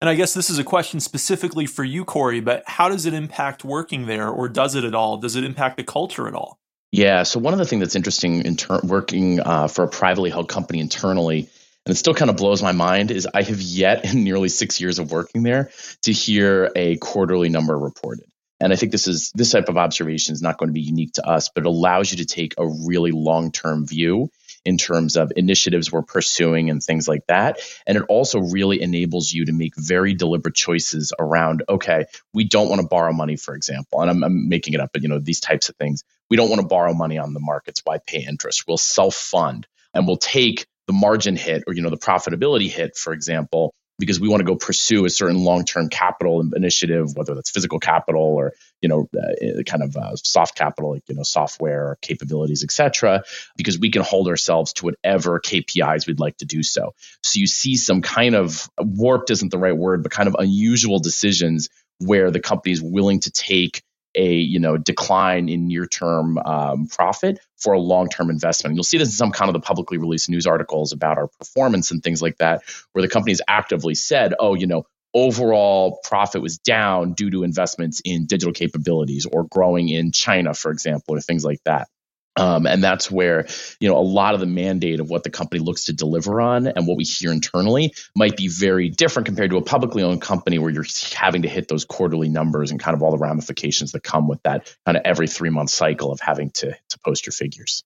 And I guess this is a question specifically for you, Corey. But how does it impact working there, or does it at all? Does it impact the culture at all? Yeah. So one of the things that's interesting in ter- working uh, for a privately held company internally and it still kind of blows my mind is I have yet in nearly six years of working there to hear a quarterly number reported. And I think this is this type of observation is not going to be unique to us, but it allows you to take a really long-term view in terms of initiatives we're pursuing and things like that. And it also really enables you to make very deliberate choices around, okay, we don't want to borrow money, for example. And I'm, I'm making it up, but you know, these types of things. We don't want to borrow money on the markets. Why pay interest? We'll self-fund and we'll take the margin hit or you know the profitability hit for example because we want to go pursue a certain long-term capital initiative whether that's physical capital or you know uh, kind of uh, soft capital like you know software capabilities etc because we can hold ourselves to whatever kpis we'd like to do so. So you see some kind of warped isn't the right word but kind of unusual decisions where the company is willing to take a you know decline in near term um, profit for a long term investment. You'll see this in some kind of the publicly released news articles about our performance and things like that, where the company's actively said, "Oh, you know." Overall profit was down due to investments in digital capabilities or growing in China, for example, or things like that. Um, and that's where you know a lot of the mandate of what the company looks to deliver on and what we hear internally might be very different compared to a publicly owned company where you're having to hit those quarterly numbers and kind of all the ramifications that come with that kind of every three month cycle of having to to post your figures.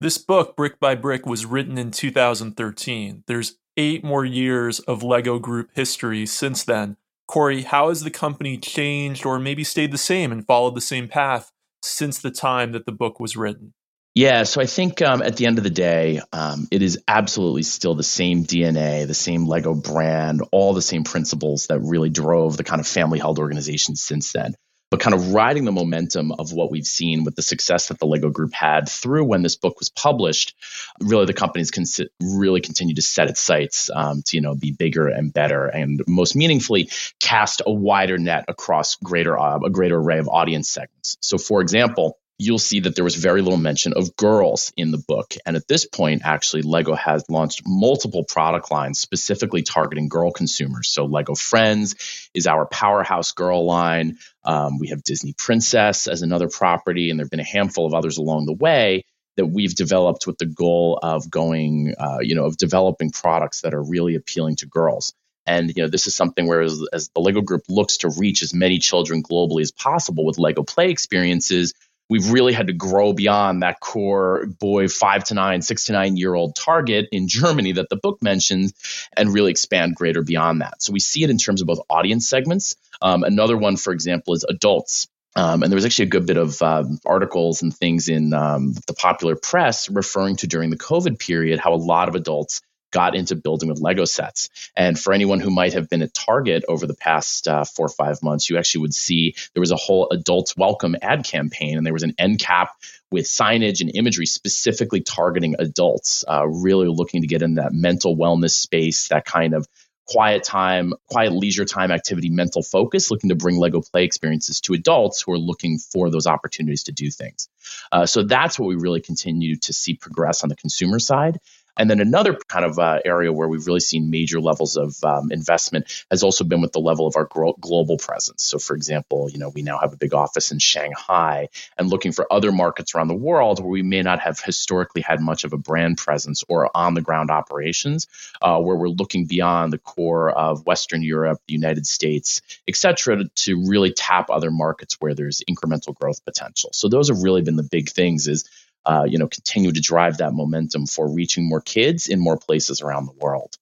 This book, Brick by Brick, was written in 2013. There's eight more years of Lego Group history since then. Corey, how has the company changed or maybe stayed the same and followed the same path since the time that the book was written? Yeah, so I think um, at the end of the day, um, it is absolutely still the same DNA, the same Lego brand, all the same principles that really drove the kind of family held organization since then. but kind of riding the momentum of what we've seen with the success that the Lego Group had through when this book was published, really the company's con- really continued to set its sights um, to you know be bigger and better, and most meaningfully cast a wider net across greater uh, a greater array of audience segments. So, for example you'll see that there was very little mention of girls in the book. And at this point, actually, Lego has launched multiple product lines specifically targeting girl consumers. So, Lego Friends is our powerhouse girl line. Um, we have Disney Princess as another property, and there have been a handful of others along the way that we've developed with the goal of going, uh, you know, of developing products that are really appealing to girls. And you know, this is something where as, as the Lego Group looks to reach as many children globally as possible with Lego Play experiences, we've really had to grow beyond that core boy five to nine, six to nine year old target in Germany that the book mentions and really expand greater beyond that. So we see it in terms of both audience segments. Um, another one, for example, is adults. Um, and there was actually a good bit of um, articles and things in um, the popular press referring to during the COVID period how a lot of adults got into building with Lego sets. And for anyone who might have been at Target over the past uh, four or five months, you actually would see there was a whole adults welcome ad campaign, and there was an end cap with signage and imagery specifically targeting adults, uh, really looking to get in that mental wellness space, that kind of quiet time, quiet leisure time activity, mental focus, looking to bring Lego play experiences to adults who are looking for those opportunities to do things. Uh, so that's what we really continue to see progress on the consumer side. And then another kind of uh, area where we've really seen major levels of um, investment has also been with the level of our global presence. So, for example, you know, we now have a big office in Shanghai, and looking for other markets around the world where we may not have historically had much of a brand presence or on the ground operations, uh, where we're looking beyond the core of Western Europe, the United States, et cetera, to really tap other markets where there's incremental growth potential. So, those have really been the big things. Is uh, you know, continue to drive that momentum for reaching more kids in more places around the world.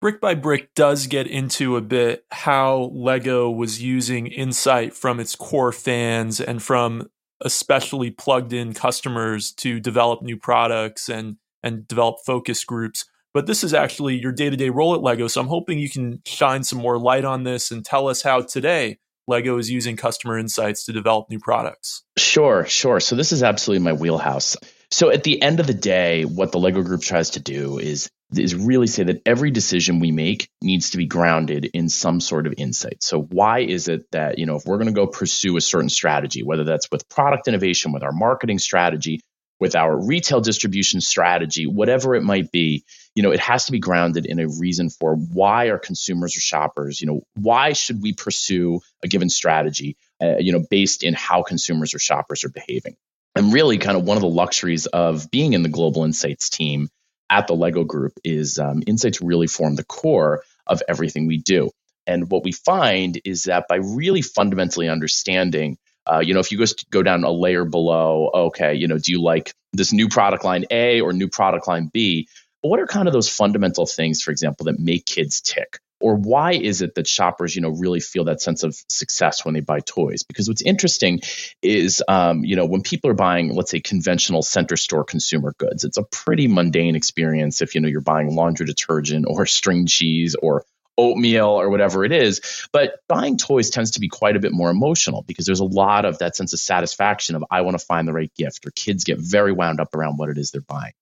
Brick by Brick does get into a bit how Lego was using insight from its core fans and from especially plugged in customers to develop new products and and develop focus groups. But this is actually your day-to-day role at Lego, so I'm hoping you can shine some more light on this and tell us how today Lego is using customer insights to develop new products. Sure, sure. So this is absolutely my wheelhouse. So at the end of the day, what the Lego group tries to do is is really say that every decision we make needs to be grounded in some sort of insight. So why is it that, you know, if we're going to go pursue a certain strategy, whether that's with product innovation, with our marketing strategy, with our retail distribution strategy, whatever it might be, you know, it has to be grounded in a reason for why are consumers or shoppers, you know, why should we pursue a given strategy, uh, you know, based in how consumers or shoppers are behaving. And really, kind of one of the luxuries of being in the global insights team at the Lego Group is um, insights really form the core of everything we do. And what we find is that by really fundamentally understanding uh, you know, if you just go down a layer below, okay, you know, do you like this new product line A or new product line B? What are kind of those fundamental things, for example, that make kids tick? Or why is it that shoppers, you know, really feel that sense of success when they buy toys? Because what's interesting is, um, you know, when people are buying, let's say, conventional center store consumer goods, it's a pretty mundane experience. If you know you're buying laundry detergent or string cheese or oatmeal or whatever it is. But buying toys tends to be quite a bit more emotional because there's a lot of that sense of satisfaction of I want to find the right gift, or kids get very wound up around what it is they're buying.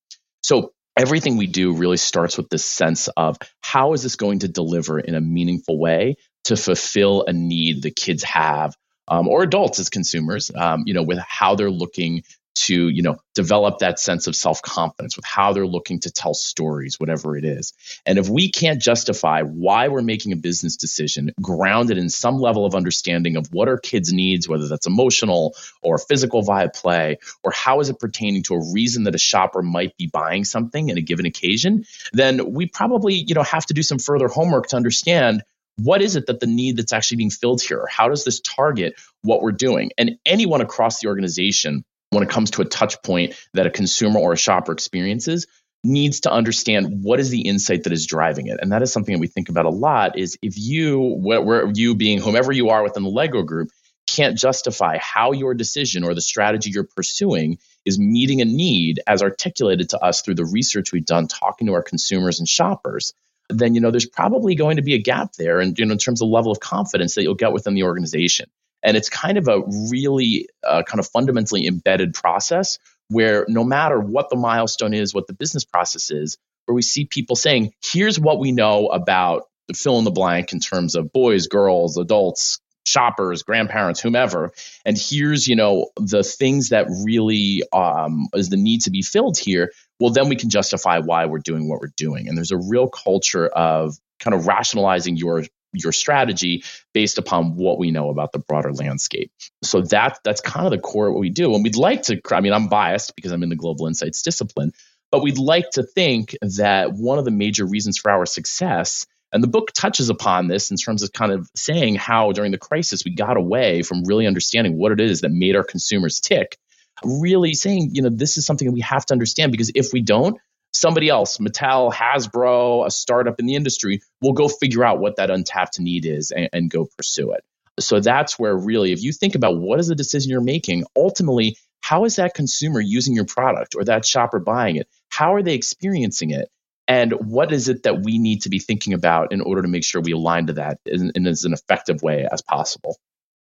So everything we do really starts with this sense of how is this going to deliver in a meaningful way to fulfill a need the kids have um, or adults as consumers, um, you know, with how they're looking to you know develop that sense of self-confidence with how they're looking to tell stories whatever it is. And if we can't justify why we're making a business decision grounded in some level of understanding of what our kids needs whether that's emotional or physical via play or how is it pertaining to a reason that a shopper might be buying something in a given occasion then we probably you know have to do some further homework to understand what is it that the need that's actually being filled here? How does this target what we're doing? And anyone across the organization when it comes to a touch point that a consumer or a shopper experiences needs to understand what is the insight that is driving it. And that is something that we think about a lot is if you where you being whomever you are within the lego group can't justify how your decision or the strategy you're pursuing is meeting a need as articulated to us through the research we've done talking to our consumers and shoppers then you know there's probably going to be a gap there and you know in terms of level of confidence that you'll get within the organization And it's kind of a really uh, kind of fundamentally embedded process where no matter what the milestone is, what the business process is, where we see people saying, here's what we know about fill in the blank in terms of boys, girls, adults, shoppers, grandparents, whomever. And here's, you know, the things that really um, is the need to be filled here. Well, then we can justify why we're doing what we're doing. And there's a real culture of kind of rationalizing your your strategy based upon what we know about the broader landscape. So that that's kind of the core of what we do. And we'd like to, I mean, I'm biased because I'm in the global insights discipline, but we'd like to think that one of the major reasons for our success and the book touches upon this in terms of kind of saying how during the crisis we got away from really understanding what it is that made our consumers tick. Really saying, you know, this is something that we have to understand because if we don't, somebody else, Mattel, Hasbro, a startup in the industry, will go figure out what that untapped need is and, and go pursue it. So that's where really, if you think about what is the decision you're making, ultimately, how is that consumer using your product or that shopper buying it? How are they experiencing it? And what is it that we need to be thinking about in order to make sure we align to that in, in as an effective way as possible?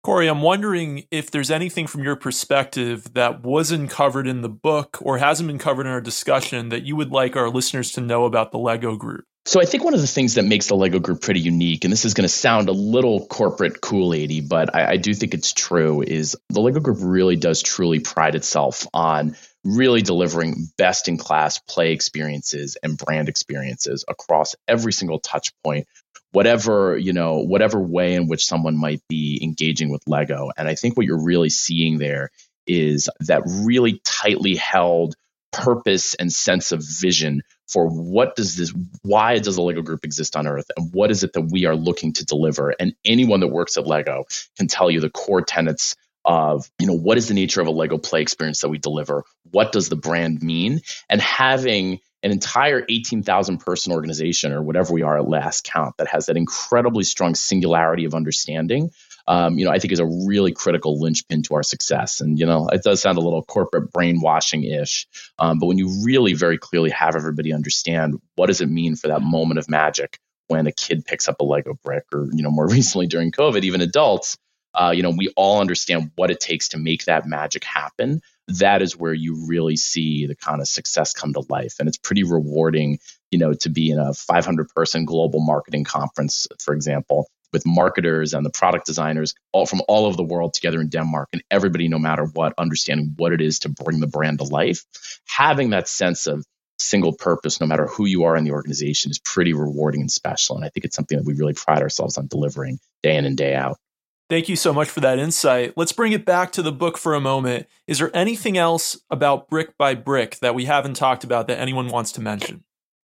Corey, I'm wondering if there's anything from your perspective that wasn't covered in the book or hasn't been covered in our discussion that you would like our listeners to know about the Lego Group. So I think one of the things that makes the Lego Group pretty unique, and this is going to sound a little corporate Kool-Aidy, but I, I do think it's true, is the Lego Group really does truly pride itself on really delivering best in class play experiences and brand experiences across every single touch point whatever you know whatever way in which someone might be engaging with lego. And i think what you're really seeing there is that really tightly held purpose and sense of vision for what does this why does the lego group exist on earth? And what is it that we are looking to deliver? And anyone that works at lego can tell you the core tenets of you know what is the nature of a lego play experience that we deliver? What does the brand mean? And having an entire 18,000 person organization or whatever we are at last count that has that incredibly strong singularity of understanding um, you know i think is a really critical linchpin to our success and you know it does sound a little corporate brainwashing ish um, but when you really very clearly have everybody understand what does it mean for that moment of magic when a kid picks up a lego brick or you know more recently during covid even adults uh, you know, we all understand what it takes to make that magic happen. That is where you really see the kind of success come to life. And it's pretty rewarding, you know, to be in a 500 person global marketing conference, for example, with marketers and the product designers all from all over the world together in Denmark and everybody, no matter what, understanding what it is to bring the brand to life. Having that sense of single purpose, no matter who you are in the organization, is pretty rewarding and special. And I think it's something that we really pride ourselves on delivering day in and day out. Thank you so much for that insight. Let's bring it back to the book for a moment. Is there anything else about Brick by Brick that we haven't talked about that anyone wants to mention?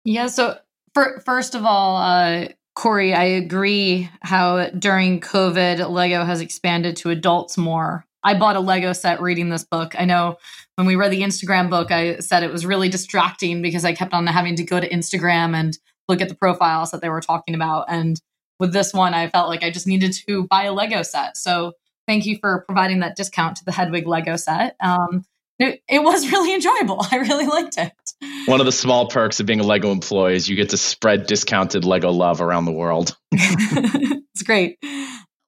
Yeah, so for, first of all, uh, Corey, I agree how during COVID, Lego has expanded to adults more. I bought a Lego set reading this book. I know when we read the Instagram book, I said it was really distracting because I kept on having to go to Instagram and look at the profiles that they were talking about. And with this one, I felt like I just needed to buy a Lego set. So thank you for providing that discount to the Hedwig Lego set. Um, it, it, was really enjoyable. I really liked it. One of the small perks of being a Lego employee is you get to spread discounted Lego love around the world. it's great.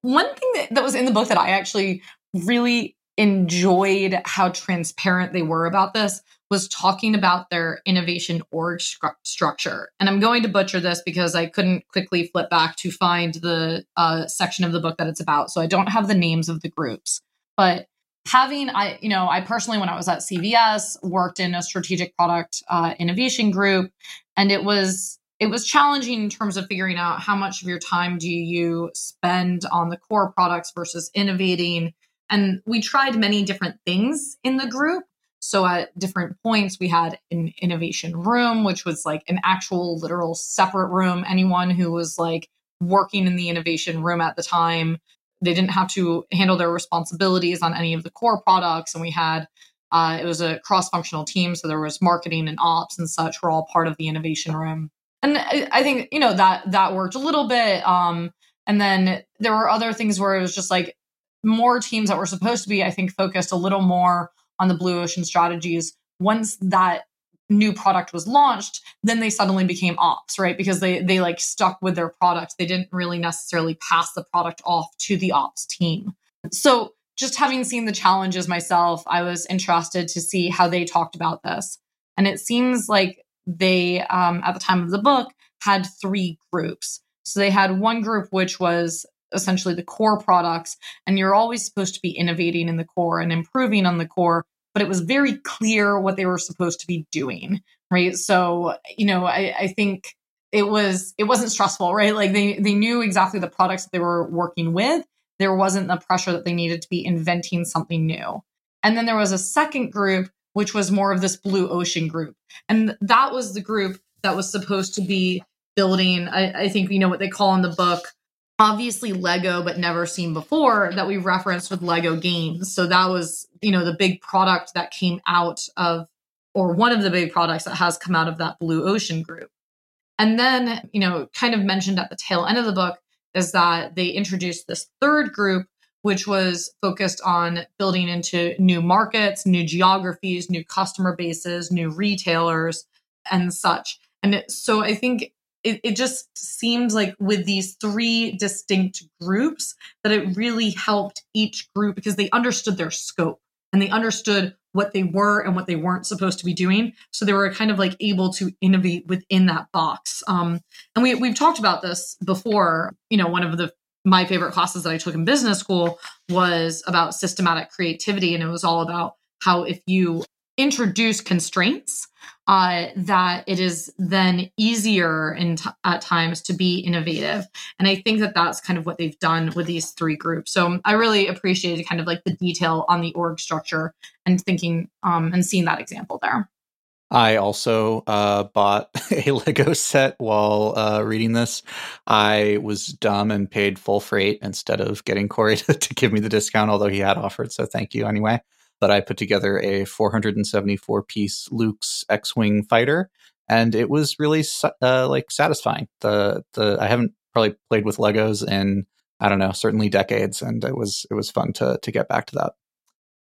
One thing that, that was in the book that I actually really enjoyed how transparent they were about this was talking about their innovation org stru- structure. And I'm going to butcher this because I couldn't quickly flip back to find the uh, section of the book that it's about. So I don't have the names of the groups. But having, I, you know, I personally, when I was at CVS, worked in a strategic product uh, innovation group, and it was it was challenging in terms of figuring out how much of your time do you spend on the core products versus innovating. And we tried many different things in the group so at different points, we had an innovation room, which was like an actual literal separate room. Anyone who was like working in the innovation room at the time, they didn't have to handle their responsibilities on any of the core products. And we had, uh, it was a cross functional team. So there was marketing and ops and such were all part of the innovation room. And I, think, you know, that, that worked a little bit. Um, and then there were other things where it was just like more teams that were supposed to be, I think, focused a little more on the blue ocean strategies once that new product was launched then they suddenly became ops right because they they like stuck with their product they didn't really necessarily pass the product off to the ops team So, just having seen the challenges myself, I was interested to see how they talked about this. And it seems like they, um, at the time of the book, had three groups. So they had one group which was essentially the core products, and you're always supposed to be innovating in the core and improving on the core, but it was very clear what they were supposed to be doing, right? So, you know, I, I think it was it wasn't stressful, right? Like they they knew exactly the products that they were working with. There wasn't the pressure that they needed to be inventing something new. And then there was a second group which was more of this blue ocean group. And that was the group that was supposed to be building, I, I think you know what they call in the book, obviously Lego, but never seen before that we referenced with Lego games. So that was, you know, the big product that came out of, or one of the big products that has come out of that blue ocean group. And then, you know, kind of mentioned at the tail end of the book is that they introduced this third group, which was focused on building into new markets, new geographies, new customer bases, new retailers, and such. And so I think it, it just seems like with these three distinct groups that it really helped each group because they understood their scope and they understood what they were and what they weren't supposed to be doing. So they were kind of like able to innovate within that box. Um, and we we've talked about this before. You know, one of the my favorite classes that I took in business school was about systematic creativity, and it was all about how if you introduce constraints uh, that it is then easier in t- at times to be innovative and i think that that's kind of what they've done with these three groups so i really appreciated kind of like the detail on the org structure and thinking um, and seeing that example there I also uh, bought a Lego set while uh, reading this. I was dumb and paid full freight instead of getting Corey to, to, give me the discount, although he had offered. So thank you anyway but I put together a 474 piece Luke's X-wing fighter, and it was really uh, like satisfying. The the I haven't probably played with Legos in I don't know certainly decades, and it was it was fun to to get back to that.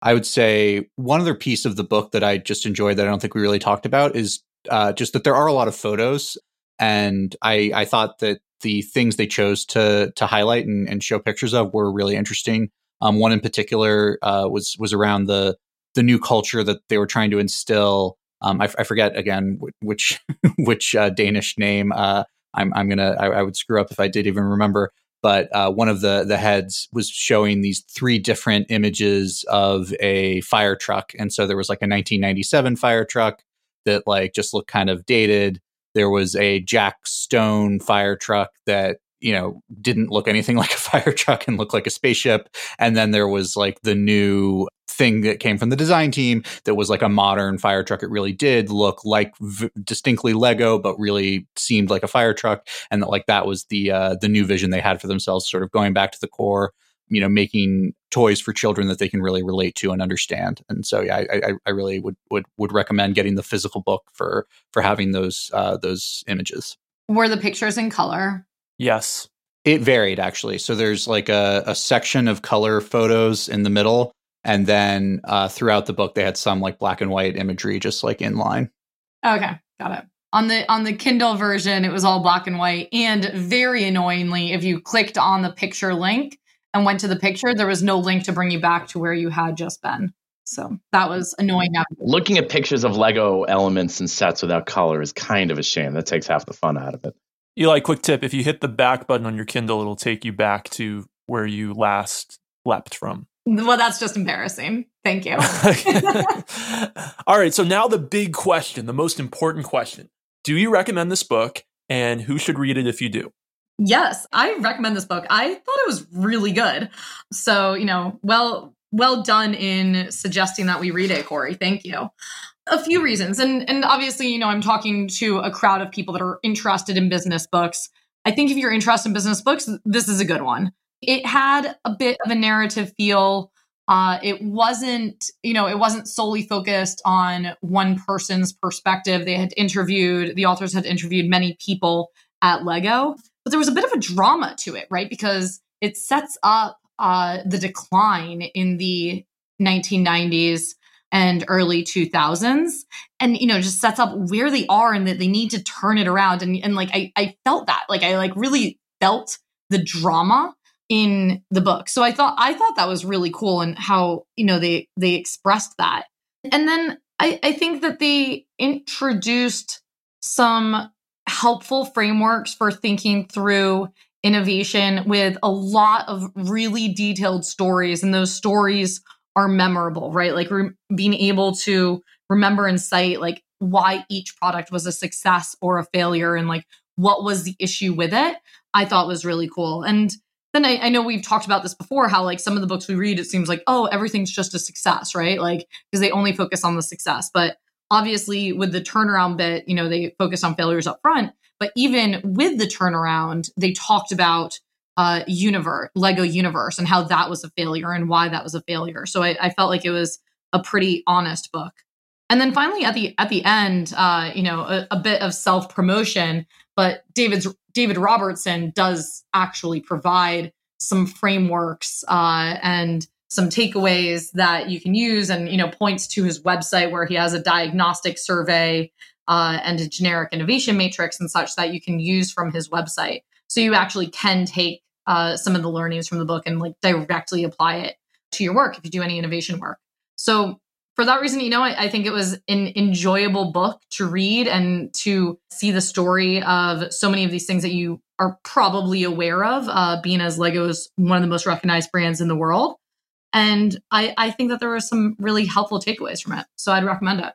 I would say one other piece of the book that I just enjoyed that I don't think we really talked about is uh, just that there are a lot of photos, and I I thought that the things they chose to to highlight and, and show pictures of were really interesting. Um, one in particular uh, was was around the the new culture that they were trying to instill. Um, I, I, forget again which which uh, Danish name. Uh, I'm I'm gonna I, I, would screw up if I did even remember. But uh, one of the the heads was showing these three different images of a fire truck, and so there was like a 1997 fire truck that like just looked kind of dated. There was a Jack Stone fire truck that you know didn't look anything like a fire truck and looked like a spaceship. And then there was like the new thing that came from the design team that was like a modern fire truck. It really did look like v- distinctly lego but really seemed like a fire truck. And that like that was the uh the new vision they had for themselves sort of going back to the core you know making toys for children that they can really relate to and understand. And so yeah i i, really would would would recommend getting the physical book for for having those uh those images. Were the pictures in color Yes. It varied actually. So there's like a, a section of color photos in the middle. And then uh, throughout the book, they had some like black and white imagery just like in line. Okay, got it. On the on the Kindle version, it was all black and white. And very annoyingly, if you clicked on the picture link and went to the picture, there was no link to bring you back to where you had just been. So that was annoying. Looking at pictures of Lego elements and sets without color is kind of a shame. That takes half the fun out of it. Eli, quick tip: if you hit the back button on your Kindle, it'll take you back to where you last leapt from. Well, that's just embarrassing. Thank you. All right, so now the big question, the most important question: Do you recommend this book, and who should read it if you do? Yes, I recommend this book. I thought it was really good. So, you know, well well done in suggesting that we read it, Corey. Thank you a few reasons. And and obviously you know i'm talking to a crowd of people that are interested in business books. I think if you're interested in business books this is a good one. It had a bit of a narrative feel. Uh, it wasn't you know it wasn't solely focused on one person's perspective. They had interviewed the authors had interviewed many people at lego but there was a bit of a drama to it right? Because it sets up uh, the decline in the 1990s and early 2000s and you know just sets up where they are and that they need to turn it around and, and like I, I felt that like i like really felt the drama in the book. So I thought I thought that was really cool and how, you know, they they expressed that. And then I, I think that they introduced some helpful frameworks for thinking through innovation with a lot of really detailed stories and those stories are memorable right? Like re- being able to remember and cite like why each product was a success or a failure and like what was the issue with it i thought was really cool. And then I, I, know we've talked about this before how like some of the books we read it seems like oh everything's just a success right? Like because they only focus on the success. But obviously with the turnaround bit you know they focus on failures up front. But even with the turnaround they talked about uh universe lego universe and how that was a failure and why that was a failure. So I, I felt like it was a pretty honest book. And then finally at the at the end uh you know a, a bit of self promotion but david's david robertson does actually provide some frameworks uh and some takeaways that you can use and you know points to his website where he has a diagnostic survey uh, and a generic innovation matrix and such that you can use from his website so you actually can take uh, some of the learnings from the book and like directly apply it to your work if you do any innovation work so for that reason you know I, I think it was an enjoyable book to read and to see the story of so many of these things that you are probably aware of uh, being as Lego is one of the most recognized brands in the world and I, I think that there were some really helpful takeaways from it. So I'd recommend it.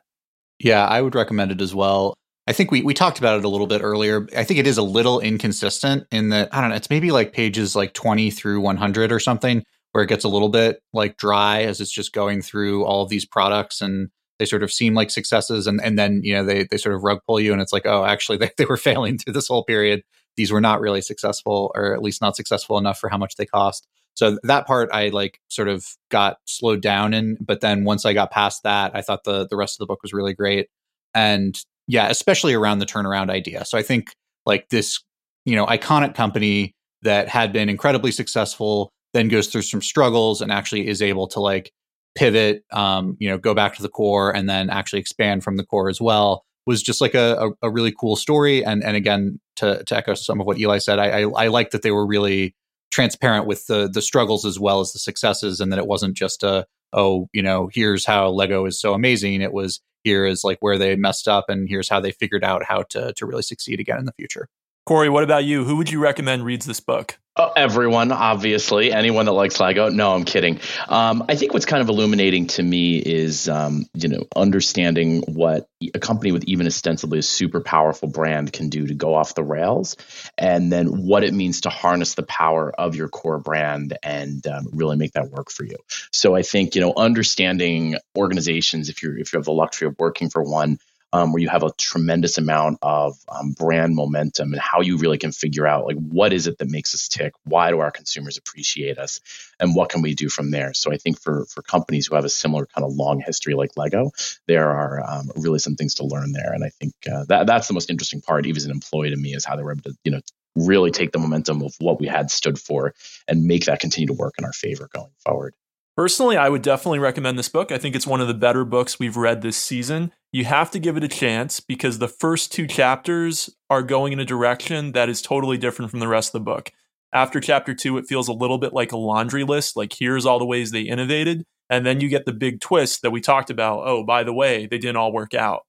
Yeah, I would recommend it as well. I think we, we talked about it a little bit earlier. I think it is a little inconsistent in that, I don't know, it's maybe like pages like 20 through 100 or something, where it gets a little bit like dry as it's just going through all of these products and they sort of seem like successes. And, and then, you know, they, they sort of rug pull you and it's like, oh, actually, they, they were failing through this whole period. These were not really successful, or at least not successful enough for how much they cost. So that part I like sort of got slowed down in, but then once I got past that, I thought the the rest of the book was really great. And yeah, especially around the turnaround idea. So I think like this, you know, iconic company that had been incredibly successful then goes through some struggles and actually is able to like pivot, um, you know, go back to the core and then actually expand from the core as well was just like a, a, a really cool story. And and again, to, to echo some of what Eli said, I, I, I like that they were really transparent with the the struggles as well as the successes and that it wasn't just a oh you know here's how lego is so amazing it was here is like where they messed up and here's how they figured out how to to really succeed again in the future corey what about you who would you recommend reads this book Oh, everyone, obviously, anyone that likes Lego. No, I'm kidding. Um, I think what's kind of illuminating to me is, um, you know, understanding what a company with even ostensibly a super powerful brand can do to go off the rails, and then what it means to harness the power of your core brand and um, really make that work for you. So I think you know, understanding organizations, if you're if you have the luxury of working for one, um, where you have a tremendous amount of um, brand momentum and how you really can figure out like what is it that makes us tick? Why do our consumers appreciate us? And what can we do from there? So i think for for companies who have a similar kind of long history like lego there are um, really some things to learn there. And i think uh, that that's the most interesting part even as an employee to me is how they were able to you know really take the momentum of what we had stood for and make that continue to work in our favor going forward Personally, I would definitely recommend this book. I think it's one of the better books we've read this season. You have to give it a chance because the first two chapters are going in a direction that is totally different from the rest of the book. After chapter two, it feels a little bit like a laundry list, like here's all the ways they innovated. And then you get the big twist that we talked about. Oh, by the way, they didn't all work out.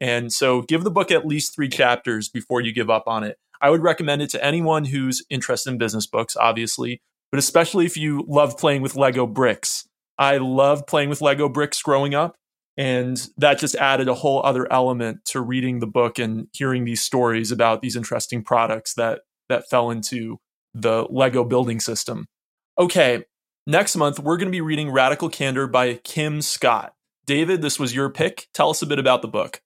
And so give the book at least three chapters before you give up on it. I would recommend it to anyone who's interested in business books, obviously, but especially if you love playing with Lego bricks. I loved playing with Lego bricks growing up. And that just added a whole other element to reading the book and hearing these stories about these interesting products that that fell into the Lego building system. Okay, next month we're going to be reading Radical Candor by Kim Scott. David, this was your pick. Tell us a bit about the book.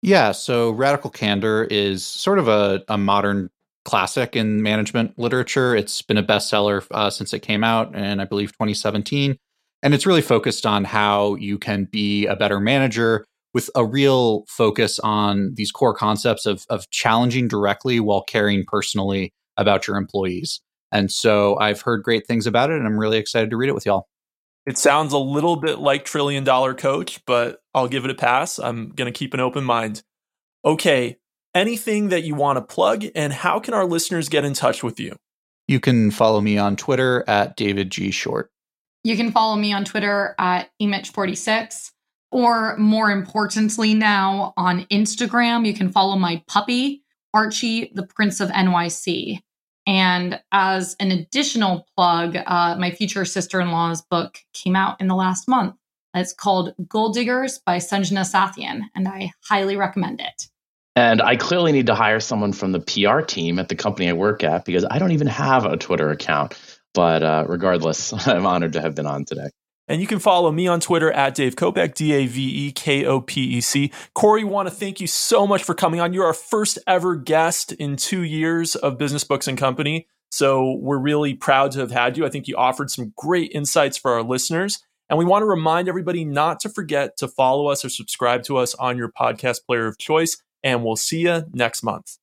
Yeah, so Radical Candor is sort of a, a modern classic in management literature. It's been a bestseller uh, since it came out in, I believe, 2017. And it's really focused on how you can be a better manager with a real focus on these core concepts of, of challenging directly while caring personally about your employees. And so I've heard great things about it, and I'm really excited to read it with y'all. It sounds a little bit like Trillion Dollar Coach, but I'll give it a pass. I'm going to keep an open mind. Okay, anything that you want to plug, and how can our listeners get in touch with you? You can follow me on Twitter at David G. Short. You can follow me on Twitter at Emitch46, or more importantly, now on Instagram, you can follow my puppy, Archie, the Prince of NYC. And as an additional plug, uh, my future sister in law's book came out in the last month. It's called Gold Diggers by Sanjana Sathian, and I highly recommend it. And I clearly need to hire someone from the PR team at the company I work at because I don't even have a Twitter account. But uh, regardless, I'm honored to have been on today. And you can follow me on Twitter at Dave Kopec, D A V E K O P E C. Corey, want to thank you so much for coming on. You're our first ever guest in two years of Business Books and Company. So we're really proud to have had you. I think you offered some great insights for our listeners. And we want to remind everybody not to forget to follow us or subscribe to us on your podcast player of choice. And we'll see you next month.